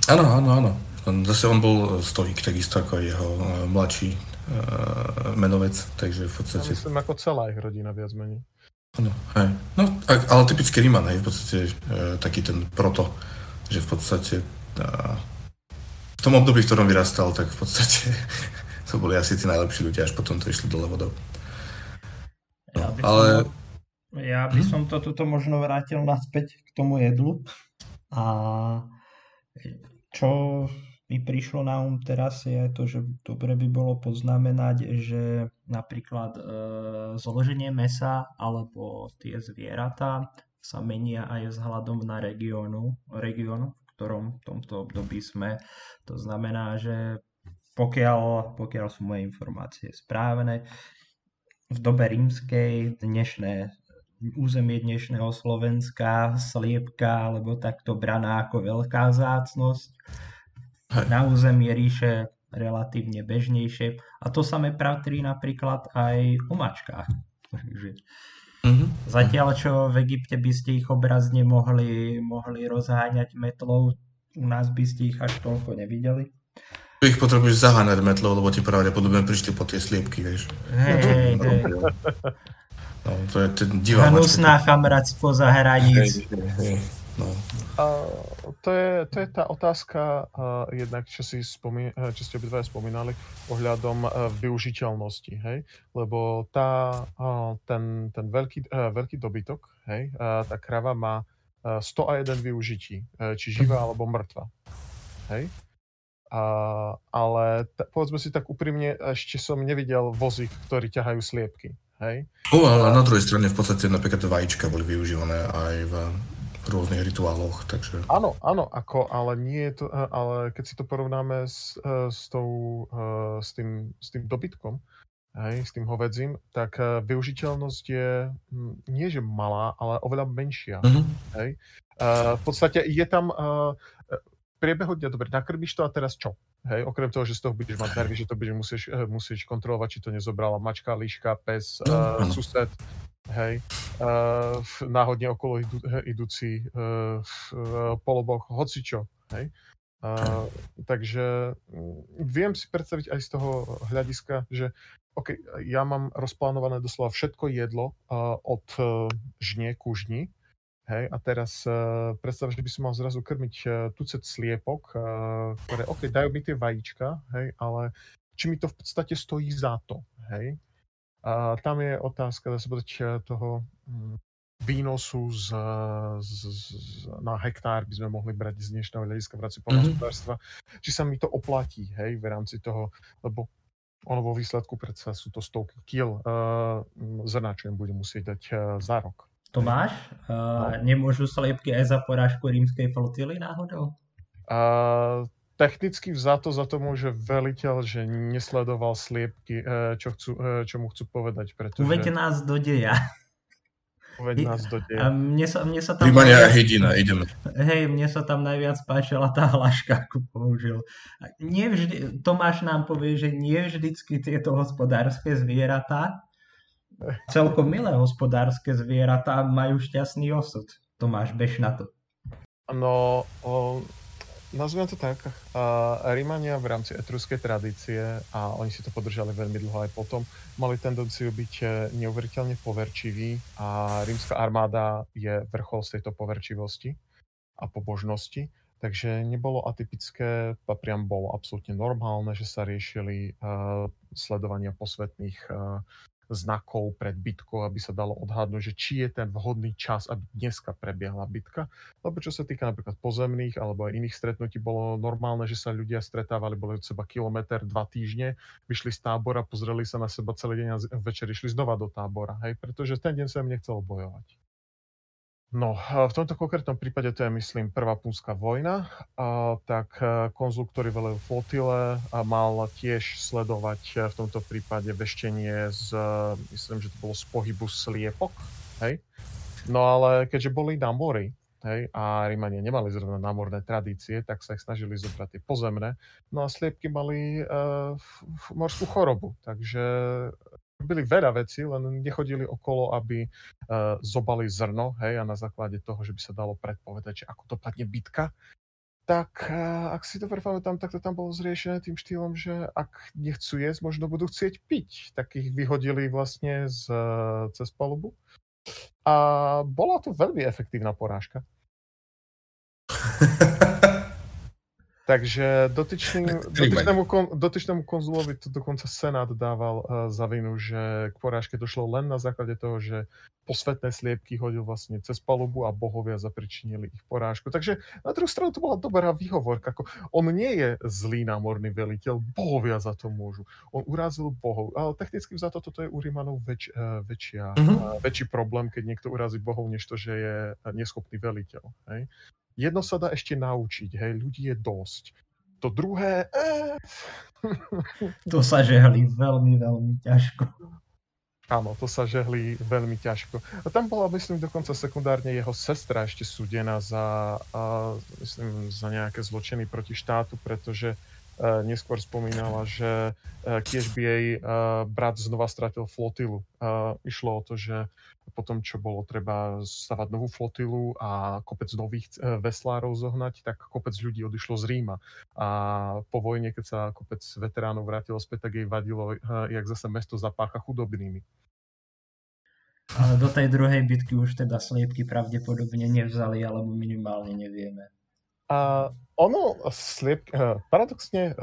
Áno, áno, áno. Zase on bol stojík, takisto ako jeho uh, mladší menovec, takže v podstate... Ja myslím ako celá ich rodina viac menej. Áno, hej. No, ale typický Riman, hej, v podstate uh, taký ten proto, že v podstate uh, v tom období, v ktorom vyrastal, tak v podstate [laughs] to boli asi tí najlepší ľudia, až potom to išlo dole vodou. No, ja by ale... Som, ja by hm? som to tuto možno vrátil naspäť k tomu jedlu. A čo mi prišlo na um teraz je to, že dobre by bolo poznamenať, že napríklad e, zloženie mesa alebo tie zvieratá sa menia aj vzhľadom na regiónu, regiónu, v ktorom v tomto období sme. To znamená, že pokiaľ, pokiaľ sú moje informácie správne, v dobe rímskej dnešné územie dnešného Slovenska, sliepka, alebo takto braná ako veľká zácnosť na území ríše relatívne bežnejšie. A to samé patrí napríklad aj o mačkách. Takže mm-hmm. Zatiaľ, čo v Egypte by ste ich obrazne mohli, mohli rozháňať metlou, u nás by ste ich až toľko nevideli. Tu ich potrebuješ zaháňať metlou, lebo ti pravdepodobne prišli po tie sliepky, vieš. Hej, hej, hej. No, to je ten divá Hnusná chamrať spoza hraníc. Hej, hej, hej. No. Uh, to, je, to je tá otázka, uh, jednak, čo, si spomí, čo ste obidva spomínali, ohľadom uh, využiteľnosti, hej? Lebo tá, uh, ten, ten veľký, uh, veľký dobytok, hej, uh, tá krava má uh, 101 využití, uh, či živá alebo mŕtva, hej? Uh, ale t- povedzme si tak úprimne, ešte som nevidel vozy, ktorí ťahajú sliepky, hej? O, ale na druhej strane v podstate napríklad vajíčka boli využívané aj v rôznych rituáloch, takže... Áno, áno, ako, ale nie je to, eh, ale keď si to porovnáme s, eh, s, tou, eh, s, tým, s tým dobytkom, hej, s tým hovedzím, tak využiteľnosť je hm, nie že malá, ale oveľa menšia. Mm-hmm. Hej. V podstate je tam priebehu dňa, dobre, nakrmiš to a teraz čo? Hej, okrem toho, že z toho budeš mať nervy, že to budeš musieť kontrolovať, či to nezobrala mačka, líška, pes, uh, sused, hej, uh, náhodne okolo idú, idúci uh, uh, poloboch, hocičo, hej. Uh, takže viem si predstaviť aj z toho hľadiska, že OK, ja mám rozplánované doslova všetko jedlo uh, od uh, žnie ku žni, hej, a teraz uh, predstav, že by som mal zrazu krmiť uh, tucet sliepok, uh, ktoré, OK, dajú mi tie vajíčka, hej, ale či mi to v podstate stojí za to, hej, a tam je otázka, dá sa povedať, eh, toho hm, výnosu z, z, z, na hektár by sme mohli brať z dnešného hľadiska v rámci mhm. poľnohospodárstva, mm-hmm. či sa mi to oplatí, hej, v rámci toho, lebo ono vo výsledku predsa sú to stovky kil uh, zrna, čo im budem musieť dať uh, za rok. Tomáš, uh, no. nemôžu sliepky aj za porážku rímskej flotily náhodou? Uh, technicky vzato za to môže veliteľ, že nesledoval sliepky, eh, čo, chcú, eh, čo mu chcú povedať. Pretože... Uveď nás do deja. Uveď nás do deja. Mne sa, mne sa tam najviac, hydina, ideme. Hej, mne sa tam najviac páčila tá hlaška, ako použil. Nie vždy, Tomáš nám povie, že nie vždycky tieto hospodárske zvieratá, celkom milé hospodárske zvieratá majú šťastný osud. Tomáš, bež na to. No, o, nazviem to tak, Rímania v rámci etruskej tradície, a oni si to podržali veľmi dlho aj potom, mali tendenciu byť e, neuveriteľne poverčiví a rímska armáda je vrchol z tejto poverčivosti a pobožnosti. Takže nebolo atypické, a priam bolo absolútne normálne, že sa riešili uh, sledovania posvetných uh, znakov pred bitkou, aby sa dalo odhadnúť, že či je ten vhodný čas, aby dneska prebiehla bitka. Lebo čo sa týka napríklad pozemných alebo aj iných stretnutí, bolo normálne, že sa ľudia stretávali, boli od seba kilometr, dva týždne, vyšli z tábora, pozreli sa na seba celý deň a večer išli znova do tábora, hej, pretože ten deň sa im nechcelo bojovať. No, v tomto konkrétnom prípade to je, myslím, prvá púnska vojna. A, tak e, konzul, ktorý velil flotile, a mal tiež sledovať e, v tomto prípade veštenie z, myslím, že to bolo z pohybu sliepok. Hej? No ale keďže boli na mori, hej, a Rímania nemali zrovna námorné tradície, tak sa ich snažili zobrať tie pozemné. No a sliepky mali uh, morskú chorobu, takže robili veľa vecí, len nechodili okolo, aby uh, zobali zrno, hej, a na základe toho, že by sa dalo predpovedať, že ako dopadne bitka, tak uh, ak si dobre pamätám, tak to tam bolo zriešené tým štýlom, že ak nechcú jesť, možno budú chcieť piť. Tak ich vyhodili vlastne z, uh, cez palubu. A bola to veľmi efektívna porážka. [laughs] Takže dotyčný, dotyčnému, kon, dotyčnému konzulovi to dokonca Senát dával uh, za vinu, že k porážke došlo len na základe toho, že posvetné sliepky hodil vlastne cez palubu a bohovia zapričinili ich porážku. Takže na druhú stranu to bola dobrá výhovorka. Ako on nie je zlý námorný veliteľ, bohovia za to môžu. On urazil bohov. Ale technicky za to toto je u Rímanov väč, uh, väčšia, mm-hmm. uh, väčší problém, keď niekto urazí bohov, než to, že je neschopný veliteľ. Hej? Jedno sa dá ešte naučiť, hej, ľudí je dosť. To druhé... Eh. [laughs] To sa žehli veľmi, veľmi ťažko. Áno, to sa žehli veľmi ťažko. A tam bola, myslím, dokonca sekundárne jeho sestra ešte súdená za, a, myslím, za nejaké zločiny proti štátu, pretože e, neskôr spomínala, že a, e, tiež by jej e, brat znova stratil flotilu. Išlo o to, že potom, čo bolo treba stavať novú flotilu a kopec nových e, veslárov zohnať, tak kopec ľudí odišlo z Ríma. A po vojne, keď sa kopec veteránov vrátilo späť, tak jej vadilo, e, jak zase mesto zapácha chudobnými. Ale do tej druhej bitky už teda sliepky pravdepodobne nevzali, alebo minimálne nevieme. A ono, sliep, eh, paradoxne, eh,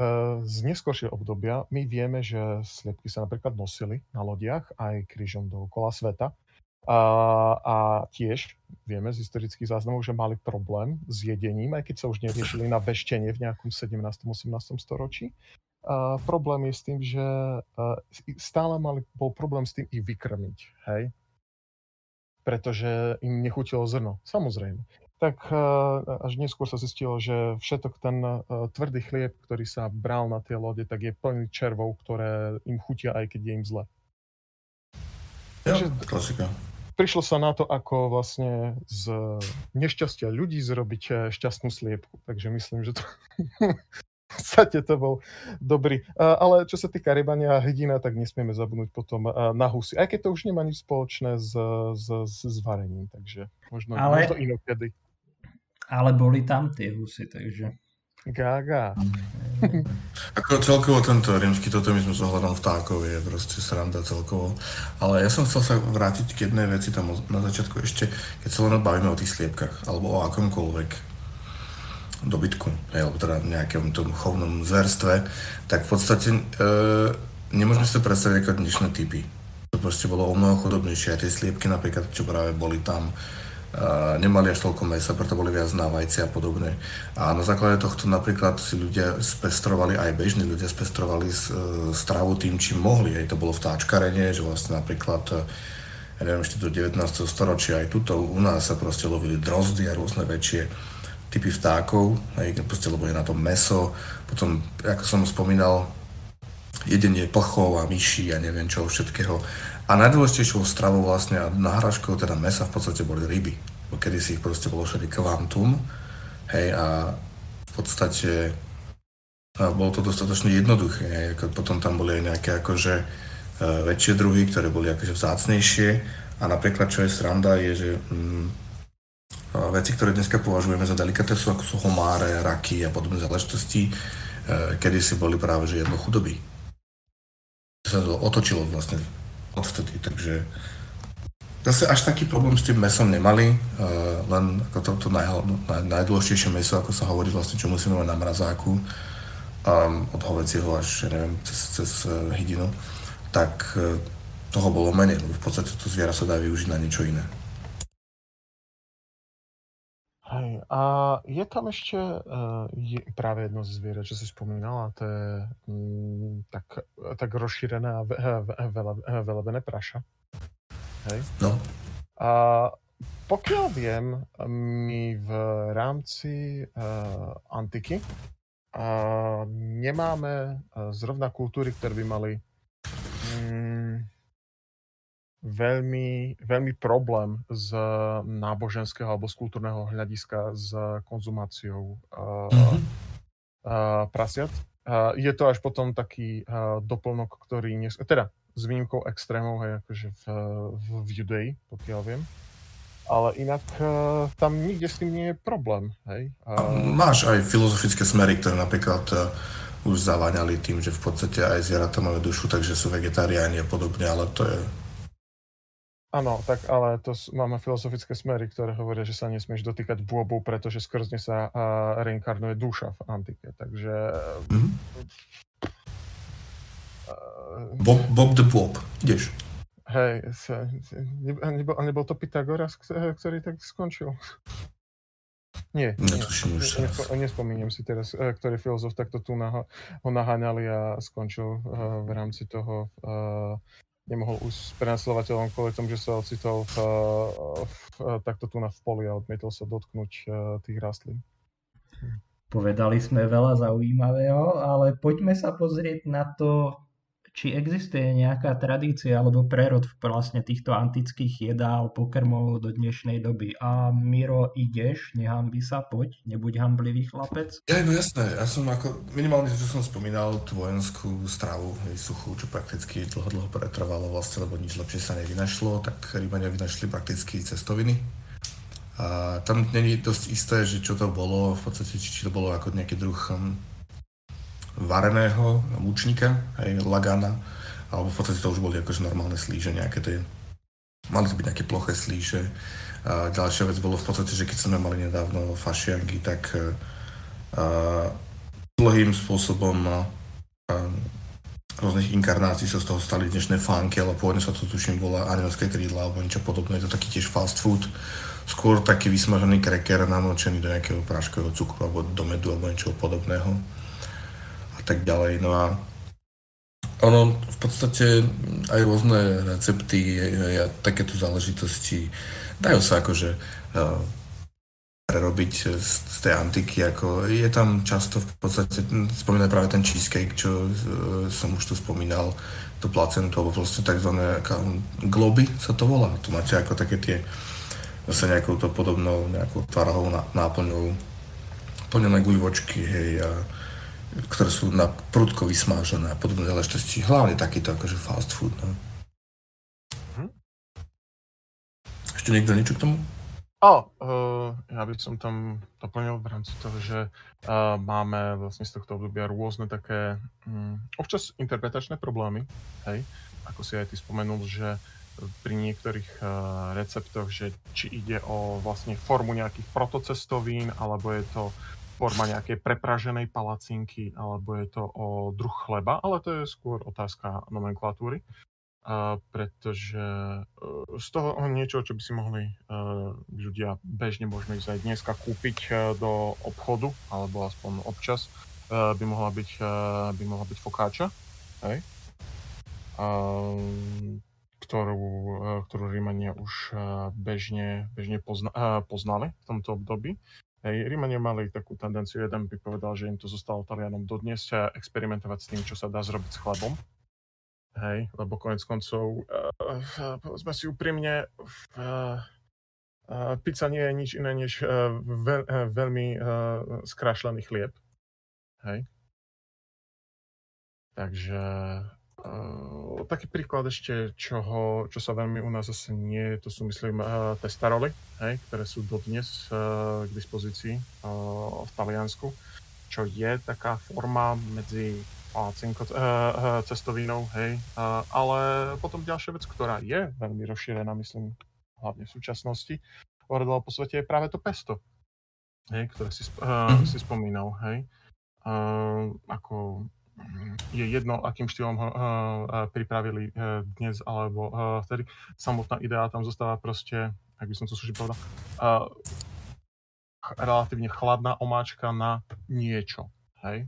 z neskôršieho obdobia my vieme, že sliepky sa napríklad nosili na lodiach aj krížom dookola sveta. A, a tiež vieme z historických záznamov, že mali problém s jedením, aj keď sa už neriešili na veštenie v nejakom 17. 18. storočí. A problém je s tým, že eh, stále mali, bol problém s tým ich vykrmiť, hej? Pretože im nechutilo zrno, samozrejme tak eh, až neskôr sa zistilo, že všetok ten eh, tvrdý chlieb, ktorý sa bral na tie lode, tak je plný červov, ktoré im chutia, aj keď je im zle. Jo, klasika. Prišlo sa na to, ako vlastne z nešťastia ľudí zrobiť eh, šťastnú sliepku. Takže myslím, že to [laughs] v podstate to bol dobrý. Ale čo sa týka rybania a hydina, tak nesmieme zabudnúť potom na husy. Aj keď to už nemá nič spoločné s, s, s, s varením, takže možno, Ale... možno inokedy. Ale boli tam tie husy, takže... Gaga. [laughs] Ako celkovo tento rímsky totemizmus ohľadom vtákov je proste sranda celkovo. Ale ja som chcel sa vrátiť k jednej veci tam na začiatku ešte, keď sa len bavíme o tých sliepkach, alebo o akomkoľvek dobytku, alebo teda nejakom tom chovnom zverstve, tak v podstate e, nemôžeme si to predstaviť ako dnešné typy. To proste bolo o mnoho chudobnejšie. A tie sliepky napríklad, čo práve boli tam, nemali až toľko mesa, preto boli viac na vajce a podobne. A na základe tohto napríklad si ľudia spestrovali, aj bežní ľudia spestrovali e, stravu tým, čím mohli. Aj to bolo vtáčkarenie, že vlastne napríklad e, ja neviem, ešte do 19. storočia aj tuto u nás sa proste lovili drozdy a rôzne väčšie typy vtákov, aj proste, lebo je na tom meso. Potom, ako som spomínal, jedenie plchov a myší a neviem čo všetkého. A najdôležitejšou stravou vlastne a náhražkou teda mesa v podstate boli ryby. Kedy si ich proste bolo všade kvantum. Hej, a v podstate a bolo to dostatočne jednoduché. Hej, ako potom tam boli aj nejaké akože e, väčšie druhy, ktoré boli akože vzácnejšie. A napríklad, čo je sranda, je, že mm, veci, ktoré dneska považujeme za delikatesu, ako sú homáre, raky a podobné záležitosti, e, kedy si boli práve že jedno chudoby. Sa to otočilo vlastne odvtedy, takže zase až taký problém s tým mesom nemali, uh, len ako to, to naj, naj, najdôležitejšie meso, ako sa hovorí vlastne, čo musíme mať na mrazáku, um, od hovecieho až, ja neviem, cez, cez uh, hydinu, tak uh, toho bolo menej, lebo v podstate to zviera sa dá využiť na niečo iné. A je tam ešte uh, je práve jedno z zvierat, čo si spomínala, to je mm, tak, tak ve, velebené praša. Hej. No. A pokiaľ viem, my v rámci uh, antiky uh, nemáme uh, zrovna kultúry, ktoré by mali veľmi, veľmi problém z náboženského alebo z kultúrneho hľadiska s konzumáciou uh, mm-hmm. uh, prasiat. Uh, je to až potom taký uh, doplnok, ktorý... Nes- teda s výnimkou extrémov, hej, akože v, v, v Judei, pokiaľ viem. Ale inak uh, tam nikde s tým nie je problém, hej. Uh, Máš aj filozofické smery, ktoré napríklad uh, už zaváňali tým, že v podstate aj zvieratá majú dušu, takže sú vegetariáni a podobne, ale to je Áno, tak ale to máme filozofické smery, ktoré hovoria, že sa nesmieš dotýkať bôbov, pretože skôr z sa uh, reinkarnuje duša v antike. Takže... Mm-hmm. Uh, Bob, Bob the Bob, ideš. Hej, sa, nebol, nebol to Pythagoras, ktorý tak skončil? Nie, ne, nespo, nespomínam si teraz, e, ktorý filozof takto tu naho, ho naháňali a skončil uh, v rámci toho uh, nemohol už s prenasledovateľom kvôli tomu, že sa ocitol v, v, takto tu na v poli a odmietol sa dotknúť uh, tých rastlín. Povedali sme veľa zaujímavého, ale poďme sa pozrieť na to, či existuje nejaká tradícia alebo prerod vlastne týchto antických jedál, pokrmov do dnešnej doby. A Miro, ideš, nehambi sa, poď, nebuď hamblivý chlapec. Ja, no jasné, ja som ako, minimálne, čo som spomínal, tú vojenskú stravu, suchú, čo prakticky dlho, dlho pretrvalo vlastne, lebo nič lepšie sa nevynašlo, tak Rímania vynašli prakticky cestoviny. A tam není dosť isté, že čo to bolo, v podstate, či to bolo ako nejaký druh hm, vareného mučníka, aj lagana, alebo v podstate to už boli akože normálne slíže, nejaké tie mali to byť nejaké ploché slíže. A ďalšia vec bolo v podstate, že keď sme mali nedávno fašianky, tak uh, dlhým spôsobom uh, rôznych inkarnácií sa z toho stali dnešné fánky, ale pôvodne sa to tuším volá anielské krídla alebo niečo podobné, je to taký tiež fast food. Skôr taký vysmažený kreker namočený do nejakého práškového cukru alebo do medu alebo niečo podobného tak ďalej. No a ono v podstate aj rôzne recepty a takéto záležitosti dajú sa akože uh, prerobiť z, z tej antiky. Ako je tam často v podstate, spomínať práve ten cheesecake, čo uh, som už tu spomínal, to placentu, alebo proste tzv. globy sa to volá. Tu máte ako také tie zase nejakou to podobnou, nejakou tvarohou náplňou plnené guľvočky, hej, a ktoré sú na prudko vysmážené a podobné záležitosti. Hlavne takýto akože fast food. No. Hm? Ešte niekto niečo k tomu? O, uh, ja by som tam doplnil v rámci toho, že uh, máme vlastne z tohto obdobia rôzne také um, občas interpretačné problémy, hej, ako si aj ty spomenul, že pri niektorých uh, receptoch, že či ide o vlastne formu nejakých protocestovín, alebo je to forma nejakej prepraženej palacinky, alebo je to o druh chleba, ale to je skôr otázka nomenklatúry. Uh, pretože uh, z toho niečo, čo by si mohli uh, ľudia bežne možno ísť aj dneska kúpiť do obchodu, alebo aspoň občas, by mohla byť, by mohla byť fokáča, hej? Ktorú, ktorú Rímania už bežne, bežne pozna, poznali v tomto období. Hej, Rímania mali takú tendenciu, jeden by povedal, že im to zostalo Talianom dodnes, experimentovať s tým, čo sa dá zrobiť s chlebom. Hej, lebo konec koncov, uh, povedzme si úprimne, uh, uh, pizza nie je nič iné než uh, veľ, uh, veľmi uh, skrášlený chlieb. Hej. Takže Uh, taký príklad ešte, čoho, čo sa veľmi u nás zase nie, to sú myslím uh, testaroly, hej, ktoré sú dodnes uh, k dispozícii uh, v Taliansku, čo je taká forma medzi uh, cestovinou, hej, ale potom ďalšia vec, ktorá je veľmi rozšírená, myslím, hlavne v súčasnosti, oredlo po svete je práve to pesto, hej, ktoré si, uh, si spomínal, hej, uh, ako je jedno, akým štýlom ho uh, pripravili uh, dnes alebo vtedy. Samotná idea tam zostáva proste, ak by som to slušne povedal, relatívne chladná omáčka na niečo. Hej?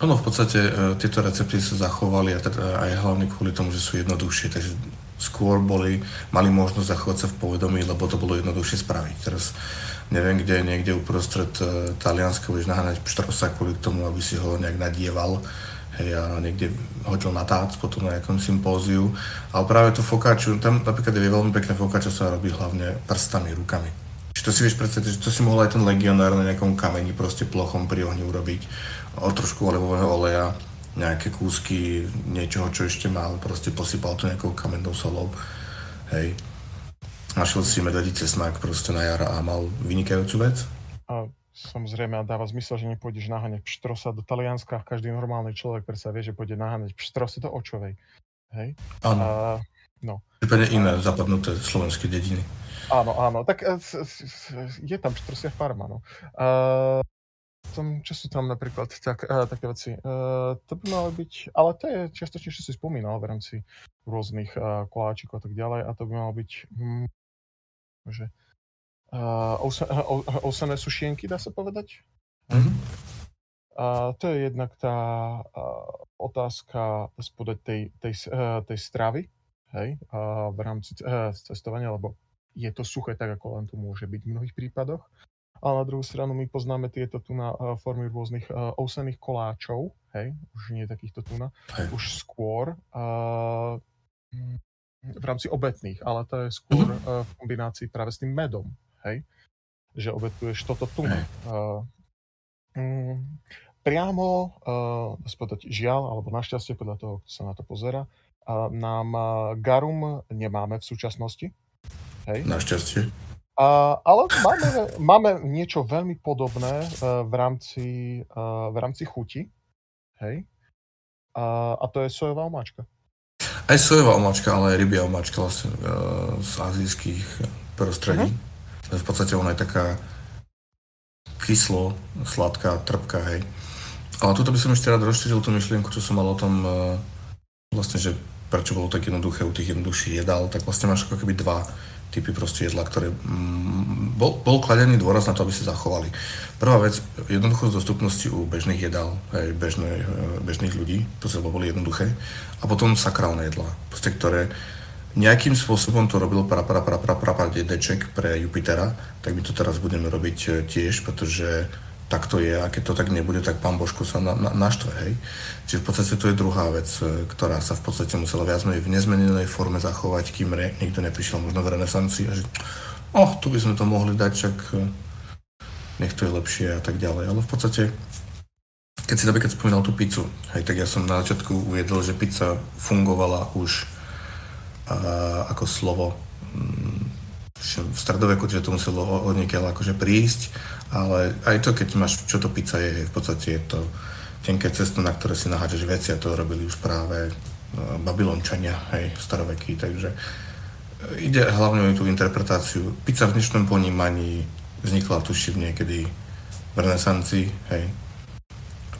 Ono v podstate tieto recepty sa zachovali a teda aj hlavne kvôli tomu, že sú jednoduchšie, takže skôr boli, mali možnosť zachovať sa v povedomí, lebo to bolo jednoduchšie spraviť. Teraz neviem, kde niekde uprostred uh, Talianska budeš naháňať pštrosa kvôli tomu, aby si ho nejak nadieval hej, a niekde hodil na tác potom na nejakom sympóziu. Ale práve to fokáču, tam napríklad je veľmi pekné fokáčo sa robí hlavne prstami, rukami. Čiže to si vieš predstaviť, že to si mohol aj ten legionár na nejakom kameni proste plochom pri ohni urobiť o trošku olivového oleja, nejaké kúsky niečoho, čo ešte mal, proste posypal to nejakou kamennou solou. Hej. Našiel si medvedí cesnak proste na jar a mal vynikajúcu vec. A samozrejme a dáva zmysel, že nepôjdeš naháňať pštrosa do Talianska. Každý normálny človek predsa vie, že pôjde naháňať pštrosy do Očovej. Hej? Áno. A, no. Prípadne iné a... zapadnuté slovenské dediny. Áno, áno. Tak e, je tam pštrosia farma, no. A, tom, čo sú tam napríklad tak, uh, také veci? Uh, to by malo byť, ale to je čiastočne, čo si spomínal v rámci rôznych uh, koláčikov a tak ďalej a to by malo byť hm, že uh, ousené sušienky, dá sa povedať. Mm-hmm. A to je jednak tá uh, otázka spode tej, tej, uh, tej stravy, hej, uh, v rámci uh, cestovania, lebo je to suché tak, ako len to môže byť v mnohých prípadoch. Ale na druhú stranu my poznáme tieto tu na uh, formy rôznych uh, ousených koláčov, hej, už nie takýchto tu na, už skôr uh, v rámci obetných, ale to je skôr uh, v kombinácii práve s tým medom, hej? Že obetuješ toto tu. Uh, um, priamo, uh, povedať, žiaľ, alebo našťastie, podľa toho, kto sa na to pozera, uh, nám uh, garum nemáme v súčasnosti. Hej? Našťastie. Uh, ale máme, máme niečo veľmi podobné uh, v, rámci, uh, v rámci chuti. Hej? Uh, a to je sojová omáčka. Aj sojová omáčka, ale aj rybia omáčka vlastne e, z azijských prostredí. Uh-huh. V podstate ona je taká kyslo, sladká, trpká, hej. Ale tuto by som ešte rád rozšíril tú myšlienku, čo som mal o tom, e, vlastne, že prečo bolo tak jednoduché u tých jednoduchších jedál, tak vlastne máš ako keby dva typy proste jedla, ktoré mm, bol, bol kladený dôraz na to, aby sa zachovali. Prvá vec, jednoduchosť dostupnosti u bežných jedál, aj bežné, e, bežných ľudí, to sa boli jednoduché. A potom sakrálne jedlá, proste, ktoré nejakým spôsobom to robil pra, pra, pra, pra, pra, pra dedeček pre Jupitera, tak my to teraz budeme robiť e, tiež, pretože tak to je a keď to tak nebude, tak pán Božko sa na, na, naštve, hej. Čiže v podstate to je druhá vec, e, ktorá sa v podstate musela viac menej v nezmenenej forme zachovať, kým re, nikto neprišiel možno v renesancii a že oh, tu by sme to mohli dať, čak e, nech to je lepšie a tak ďalej. Ale v podstate, keď si napríklad spomínal tú pizzu, hej, tak ja som na začiatku uviedol, že pizza fungovala už a, ako slovo mm, v stredoveku, že to muselo od niekiaľ akože prísť ale aj to, keď máš, čo to pizza je, v podstate je to tenké cesto, na ktoré si naháčaš veci a to robili už práve no, Babylončania, hej, starovekí, takže e, ide hlavne o tú interpretáciu. Pizza v dnešnom ponímaní vznikla tuším niekedy v renesancii, hej.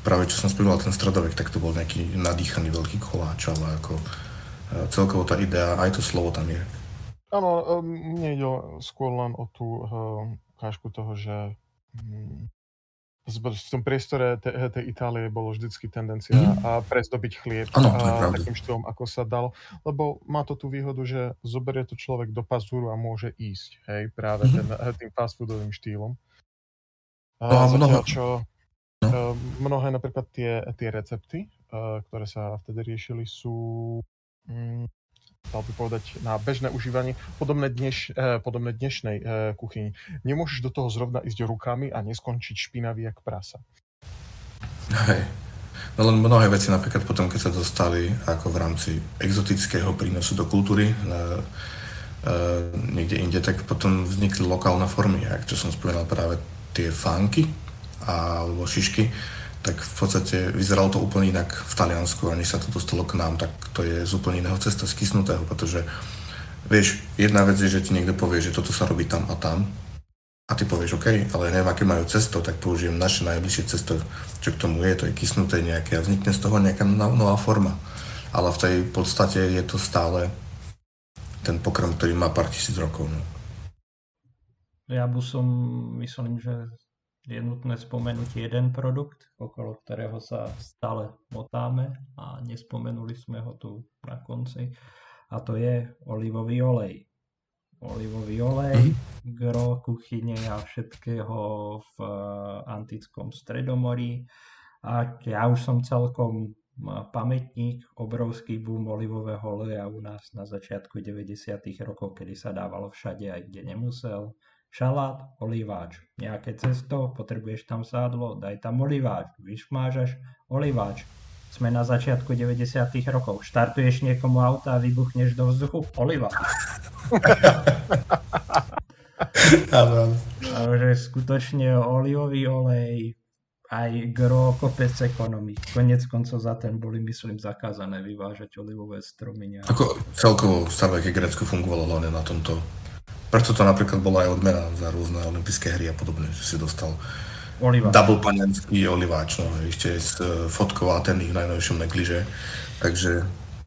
Práve čo som spomínal ten stredovek, tak to bol nejaký nadýchaný veľký koláč, ale ako e, celkovo tá idea, aj to slovo tam je. Áno, mne ide skôr len o tú uh, kážku toho, že Mm. v tom priestore tej, tej Itálie bolo vždycky tendencia mm. a prezdobiť chlieb ano, a takým štýlom, ako sa dal, lebo má to tú výhodu, že zoberie to človek do pazúru a môže ísť, hej, práve mm. ten, tým fast foodovým štýlom. No a zatiaľ, čo no. Eh, mnohé napríklad tie, tie recepty, ktoré sa vtedy riešili, sú mm, dal by povedať, na bežné užívanie, podobné, dneš, eh, podobné dnešnej eh, kuchyni. Nemôžeš do toho zrovna ísť rukami a neskončiť špinavý jak prasa. Hej. No len mnohé veci, napríklad potom, keď sa dostali ako v rámci exotického prínosu do kultúry, na, e, niekde inde, tak potom vznikli lokálne formy, ak čo som spomínal práve tie fánky alebo šišky, tak v podstate vyzeralo to úplne inak v Taliansku a než sa to dostalo k nám, tak to je z úplne iného cesta, skysnutého, pretože vieš, jedna vec je, že ti niekto povie, že toto sa robí tam a tam a ty povieš, OK, ale neviem, aké majú cesto, tak použijem naše najbližšie cesto, čo k tomu je, to je kysnuté nejaké a vznikne z toho nejaká nová forma. Ale v tej podstate je to stále ten pokrm, ktorý má pár tisíc rokov. No. Ja by som, myslím, že je nutné spomenúť jeden produkt, okolo ktorého sa stále motáme a nespomenuli sme ho tu na konci a to je olivový olej. Olivový olej, mm. gro kuchyne a všetkého v eh, antickom stredomorí. A ja už som celkom eh, pamätník, obrovský boom olivového oleja u nás na začiatku 90. rokov, kedy sa dávalo všade aj kde nemusel šalát, oliváč. Nejaké cesto, potrebuješ tam sádlo, daj tam oliváč. Vyšmážaš, oliváč. Sme na začiatku 90 rokov. Štartuješ niekomu auta a vybuchneš do vzduchu, oliváč. [laughs] Takže skutočne olivový olej, aj gro, kopec ekonomí. Konec koncov za ten boli, myslím, zakázané vyvážať olivové stromy. Nejak. Ako celkovo v staroveké Grécku fungovalo hlavne na tomto preto to napríklad bola aj odmena za rôzne olympijské hry a podobne, že si dostal Oliváč. double panenský oliváč, no, ešte s uh, fotkou Ateny v najnovšom negliže, takže...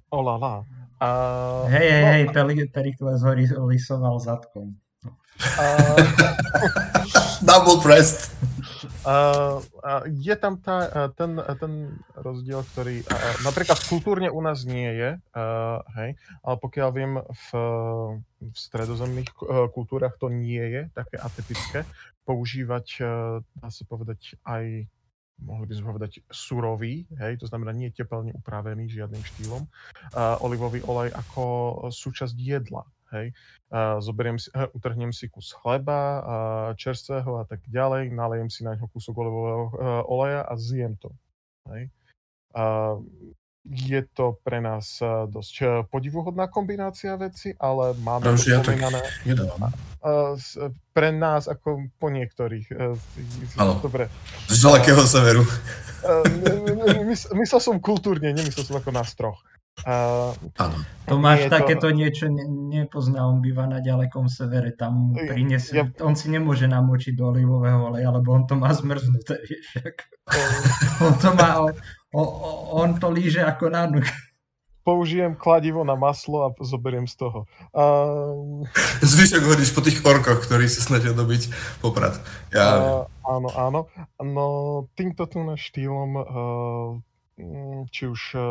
Olala. Uh, hej, hej, no, hej, Perikles ho lisoval zadkom. Uh, [laughs] double pressed. Uh, je tam tá, ten, ten rozdiel, ktorý uh, napríklad kultúrne u nás nie je, uh, hej, ale pokiaľ viem, v, v stredozemných uh, kultúrach to nie je také atypické používať, uh, dá sa povedať, aj mohli by sme povedať surový, hej, to znamená nie teplne upravený žiadnym štýlom, uh, olivový olej ako súčasť jedla. Hej. A zoberiem si, utrhnem si kus chleba, a čerstvého a tak ďalej, nalejem si na ňo kúsok olivového uh, oleja a zjem to. Hej. A je to pre nás dosť podivuhodná kombinácia veci, ale máme to spomínané... Ja pre nás ako po niektorých. Áno, Dobre. z ďalekého severu. myslel som kultúrne, nemyslel som ako nás troch. Uh, Tomáš takéto to... niečo ne, nepozná, on býva na ďalekom severe, tam prinesie, ja... on si nemôže namočiť do olivového oleja, lebo on to má zmrznuté, [laughs] vieš, ako. on to má, on, on to líže ako na nuk. Použijem kladivo na maslo a zoberiem z toho. Uh... Zvyšok hodíš po tých orkoch, ktorí si snažia dobiť poprad. Ja... Uh, áno, áno. No týmto tu štýlom uh, či už eh,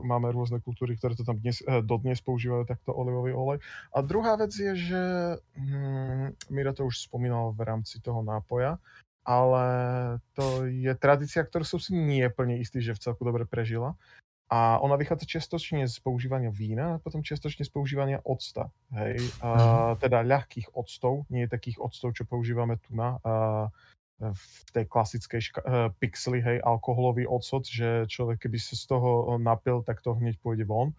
máme rôzne kultúry, ktoré to tam dnes, eh, dodnes používajú takto olivový olej. A druhá vec je, že hm, Mira to už spomínal v rámci toho nápoja, ale to je tradícia, ktorú som si nie plne istý, že v celku dobre prežila. A ona vychádza čiastočne z používania vína a potom čiastočne z používania octa. Hej? A, mhm. teda ľahkých octov, nie takých octov, čo používame tu na. A, v tej klasickej ška- uh, pixeli, hej, alkoholový ocot, že človek keby sa z toho eh, napil, tak to hneď pôjde von.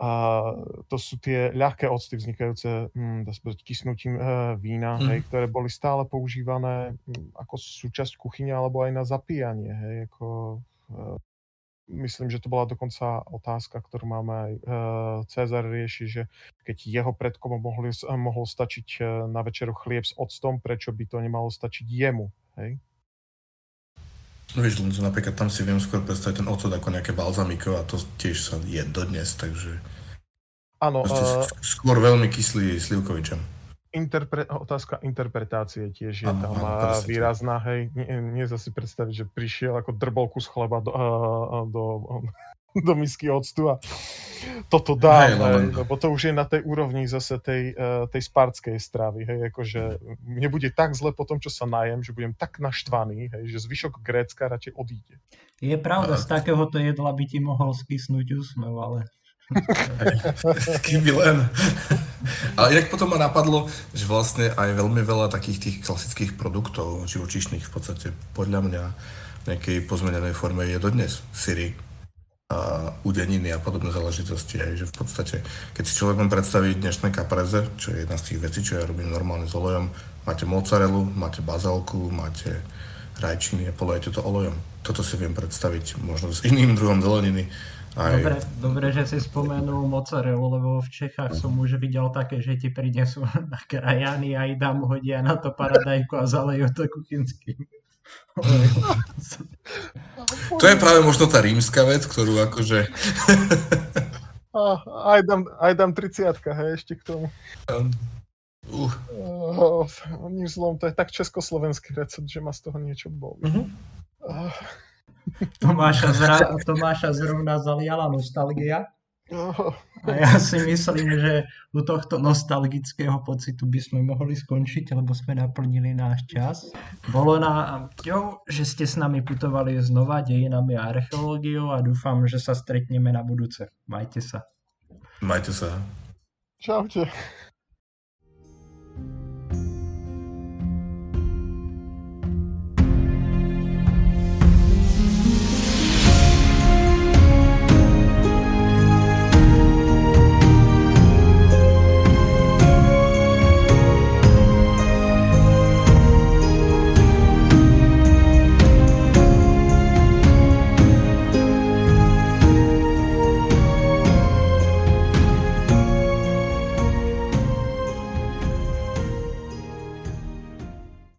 A to sú tie ľahké octy vznikajúce hm, kysnutím uh, vína, mm. hej, ktoré boli stále používané hm, ako súčasť kuchyne alebo aj na zapíjanie. Hej, ako, uh, myslím, že to bola dokonca otázka, ktorú máme aj uh, Cezar rieši, že keď jeho predkom mohli, mohol stačiť uh, na večeru chlieb s octom, prečo by to nemalo stačiť jemu, hej? No vieš, napríklad tam si viem skôr predstaviť ten ocot ako nejaké balzamiko a to tiež sa je dodnes, takže... Áno. Uh, skôr veľmi kyslý slivkový džem interpre- otázka interpretácie tiež je tam ano, výrazná, hej. Nie, nie sa si predstaviť, že prišiel ako drbolku z chleba do, uh, do, [laughs] do misky octu a toto dá, hej, hej, lebo to už je na tej úrovni zase tej, uh, tej spartskej stravy, hej, akože mne bude tak zle po tom, čo sa najem, že budem tak naštvaný, hej, že zvyšok Grécka radšej odíde. Je pravda, z takéhoto jedla by ti mohol skysnúť úsmev, ale... Kým by len. Ale inak potom ma napadlo, že vlastne aj veľmi veľa takých tých klasických produktov živočíšnych v podstate podľa mňa v nejakej pozmenenej forme je dodnes syry a udeniny a podobné záležitosti. Hej, že v podstate, keď si človek mám predstaviť dnešné kapreze, čo je jedna z tých vecí, čo ja robím normálne s olejom, máte mozzarellu, máte bazalku, máte rajčiny a polejete to olejom. Toto si viem predstaviť možno s iným druhom zeleniny, aj. Dobre, dobre, že si spomenul mozzarellu, lebo v Čechách som už videl také, že ti prinesú [laughs] na krajany a aj tam hodia na to paradajku a zalejú to kuchynským. [laughs] To je práve možno tá rímska vec, ktorú akože... [laughs] aj, dám, aj dám 30 hej, ešte k tomu. Uh. Uh, nič zlom, to je tak československý recept, že ma z toho niečo boli. Uh-huh. Uh. Tomáša, zra, Tomáša zrovna zaliala nostalgia. A ja si myslím, že u tohto nostalgického pocitu by sme mohli skončiť, lebo sme naplnili náš čas. Bolo na jo, že ste s nami putovali znova dejinami a archeológiou a dúfam, že sa stretneme na budúce. Majte sa. Majte sa. Čaute.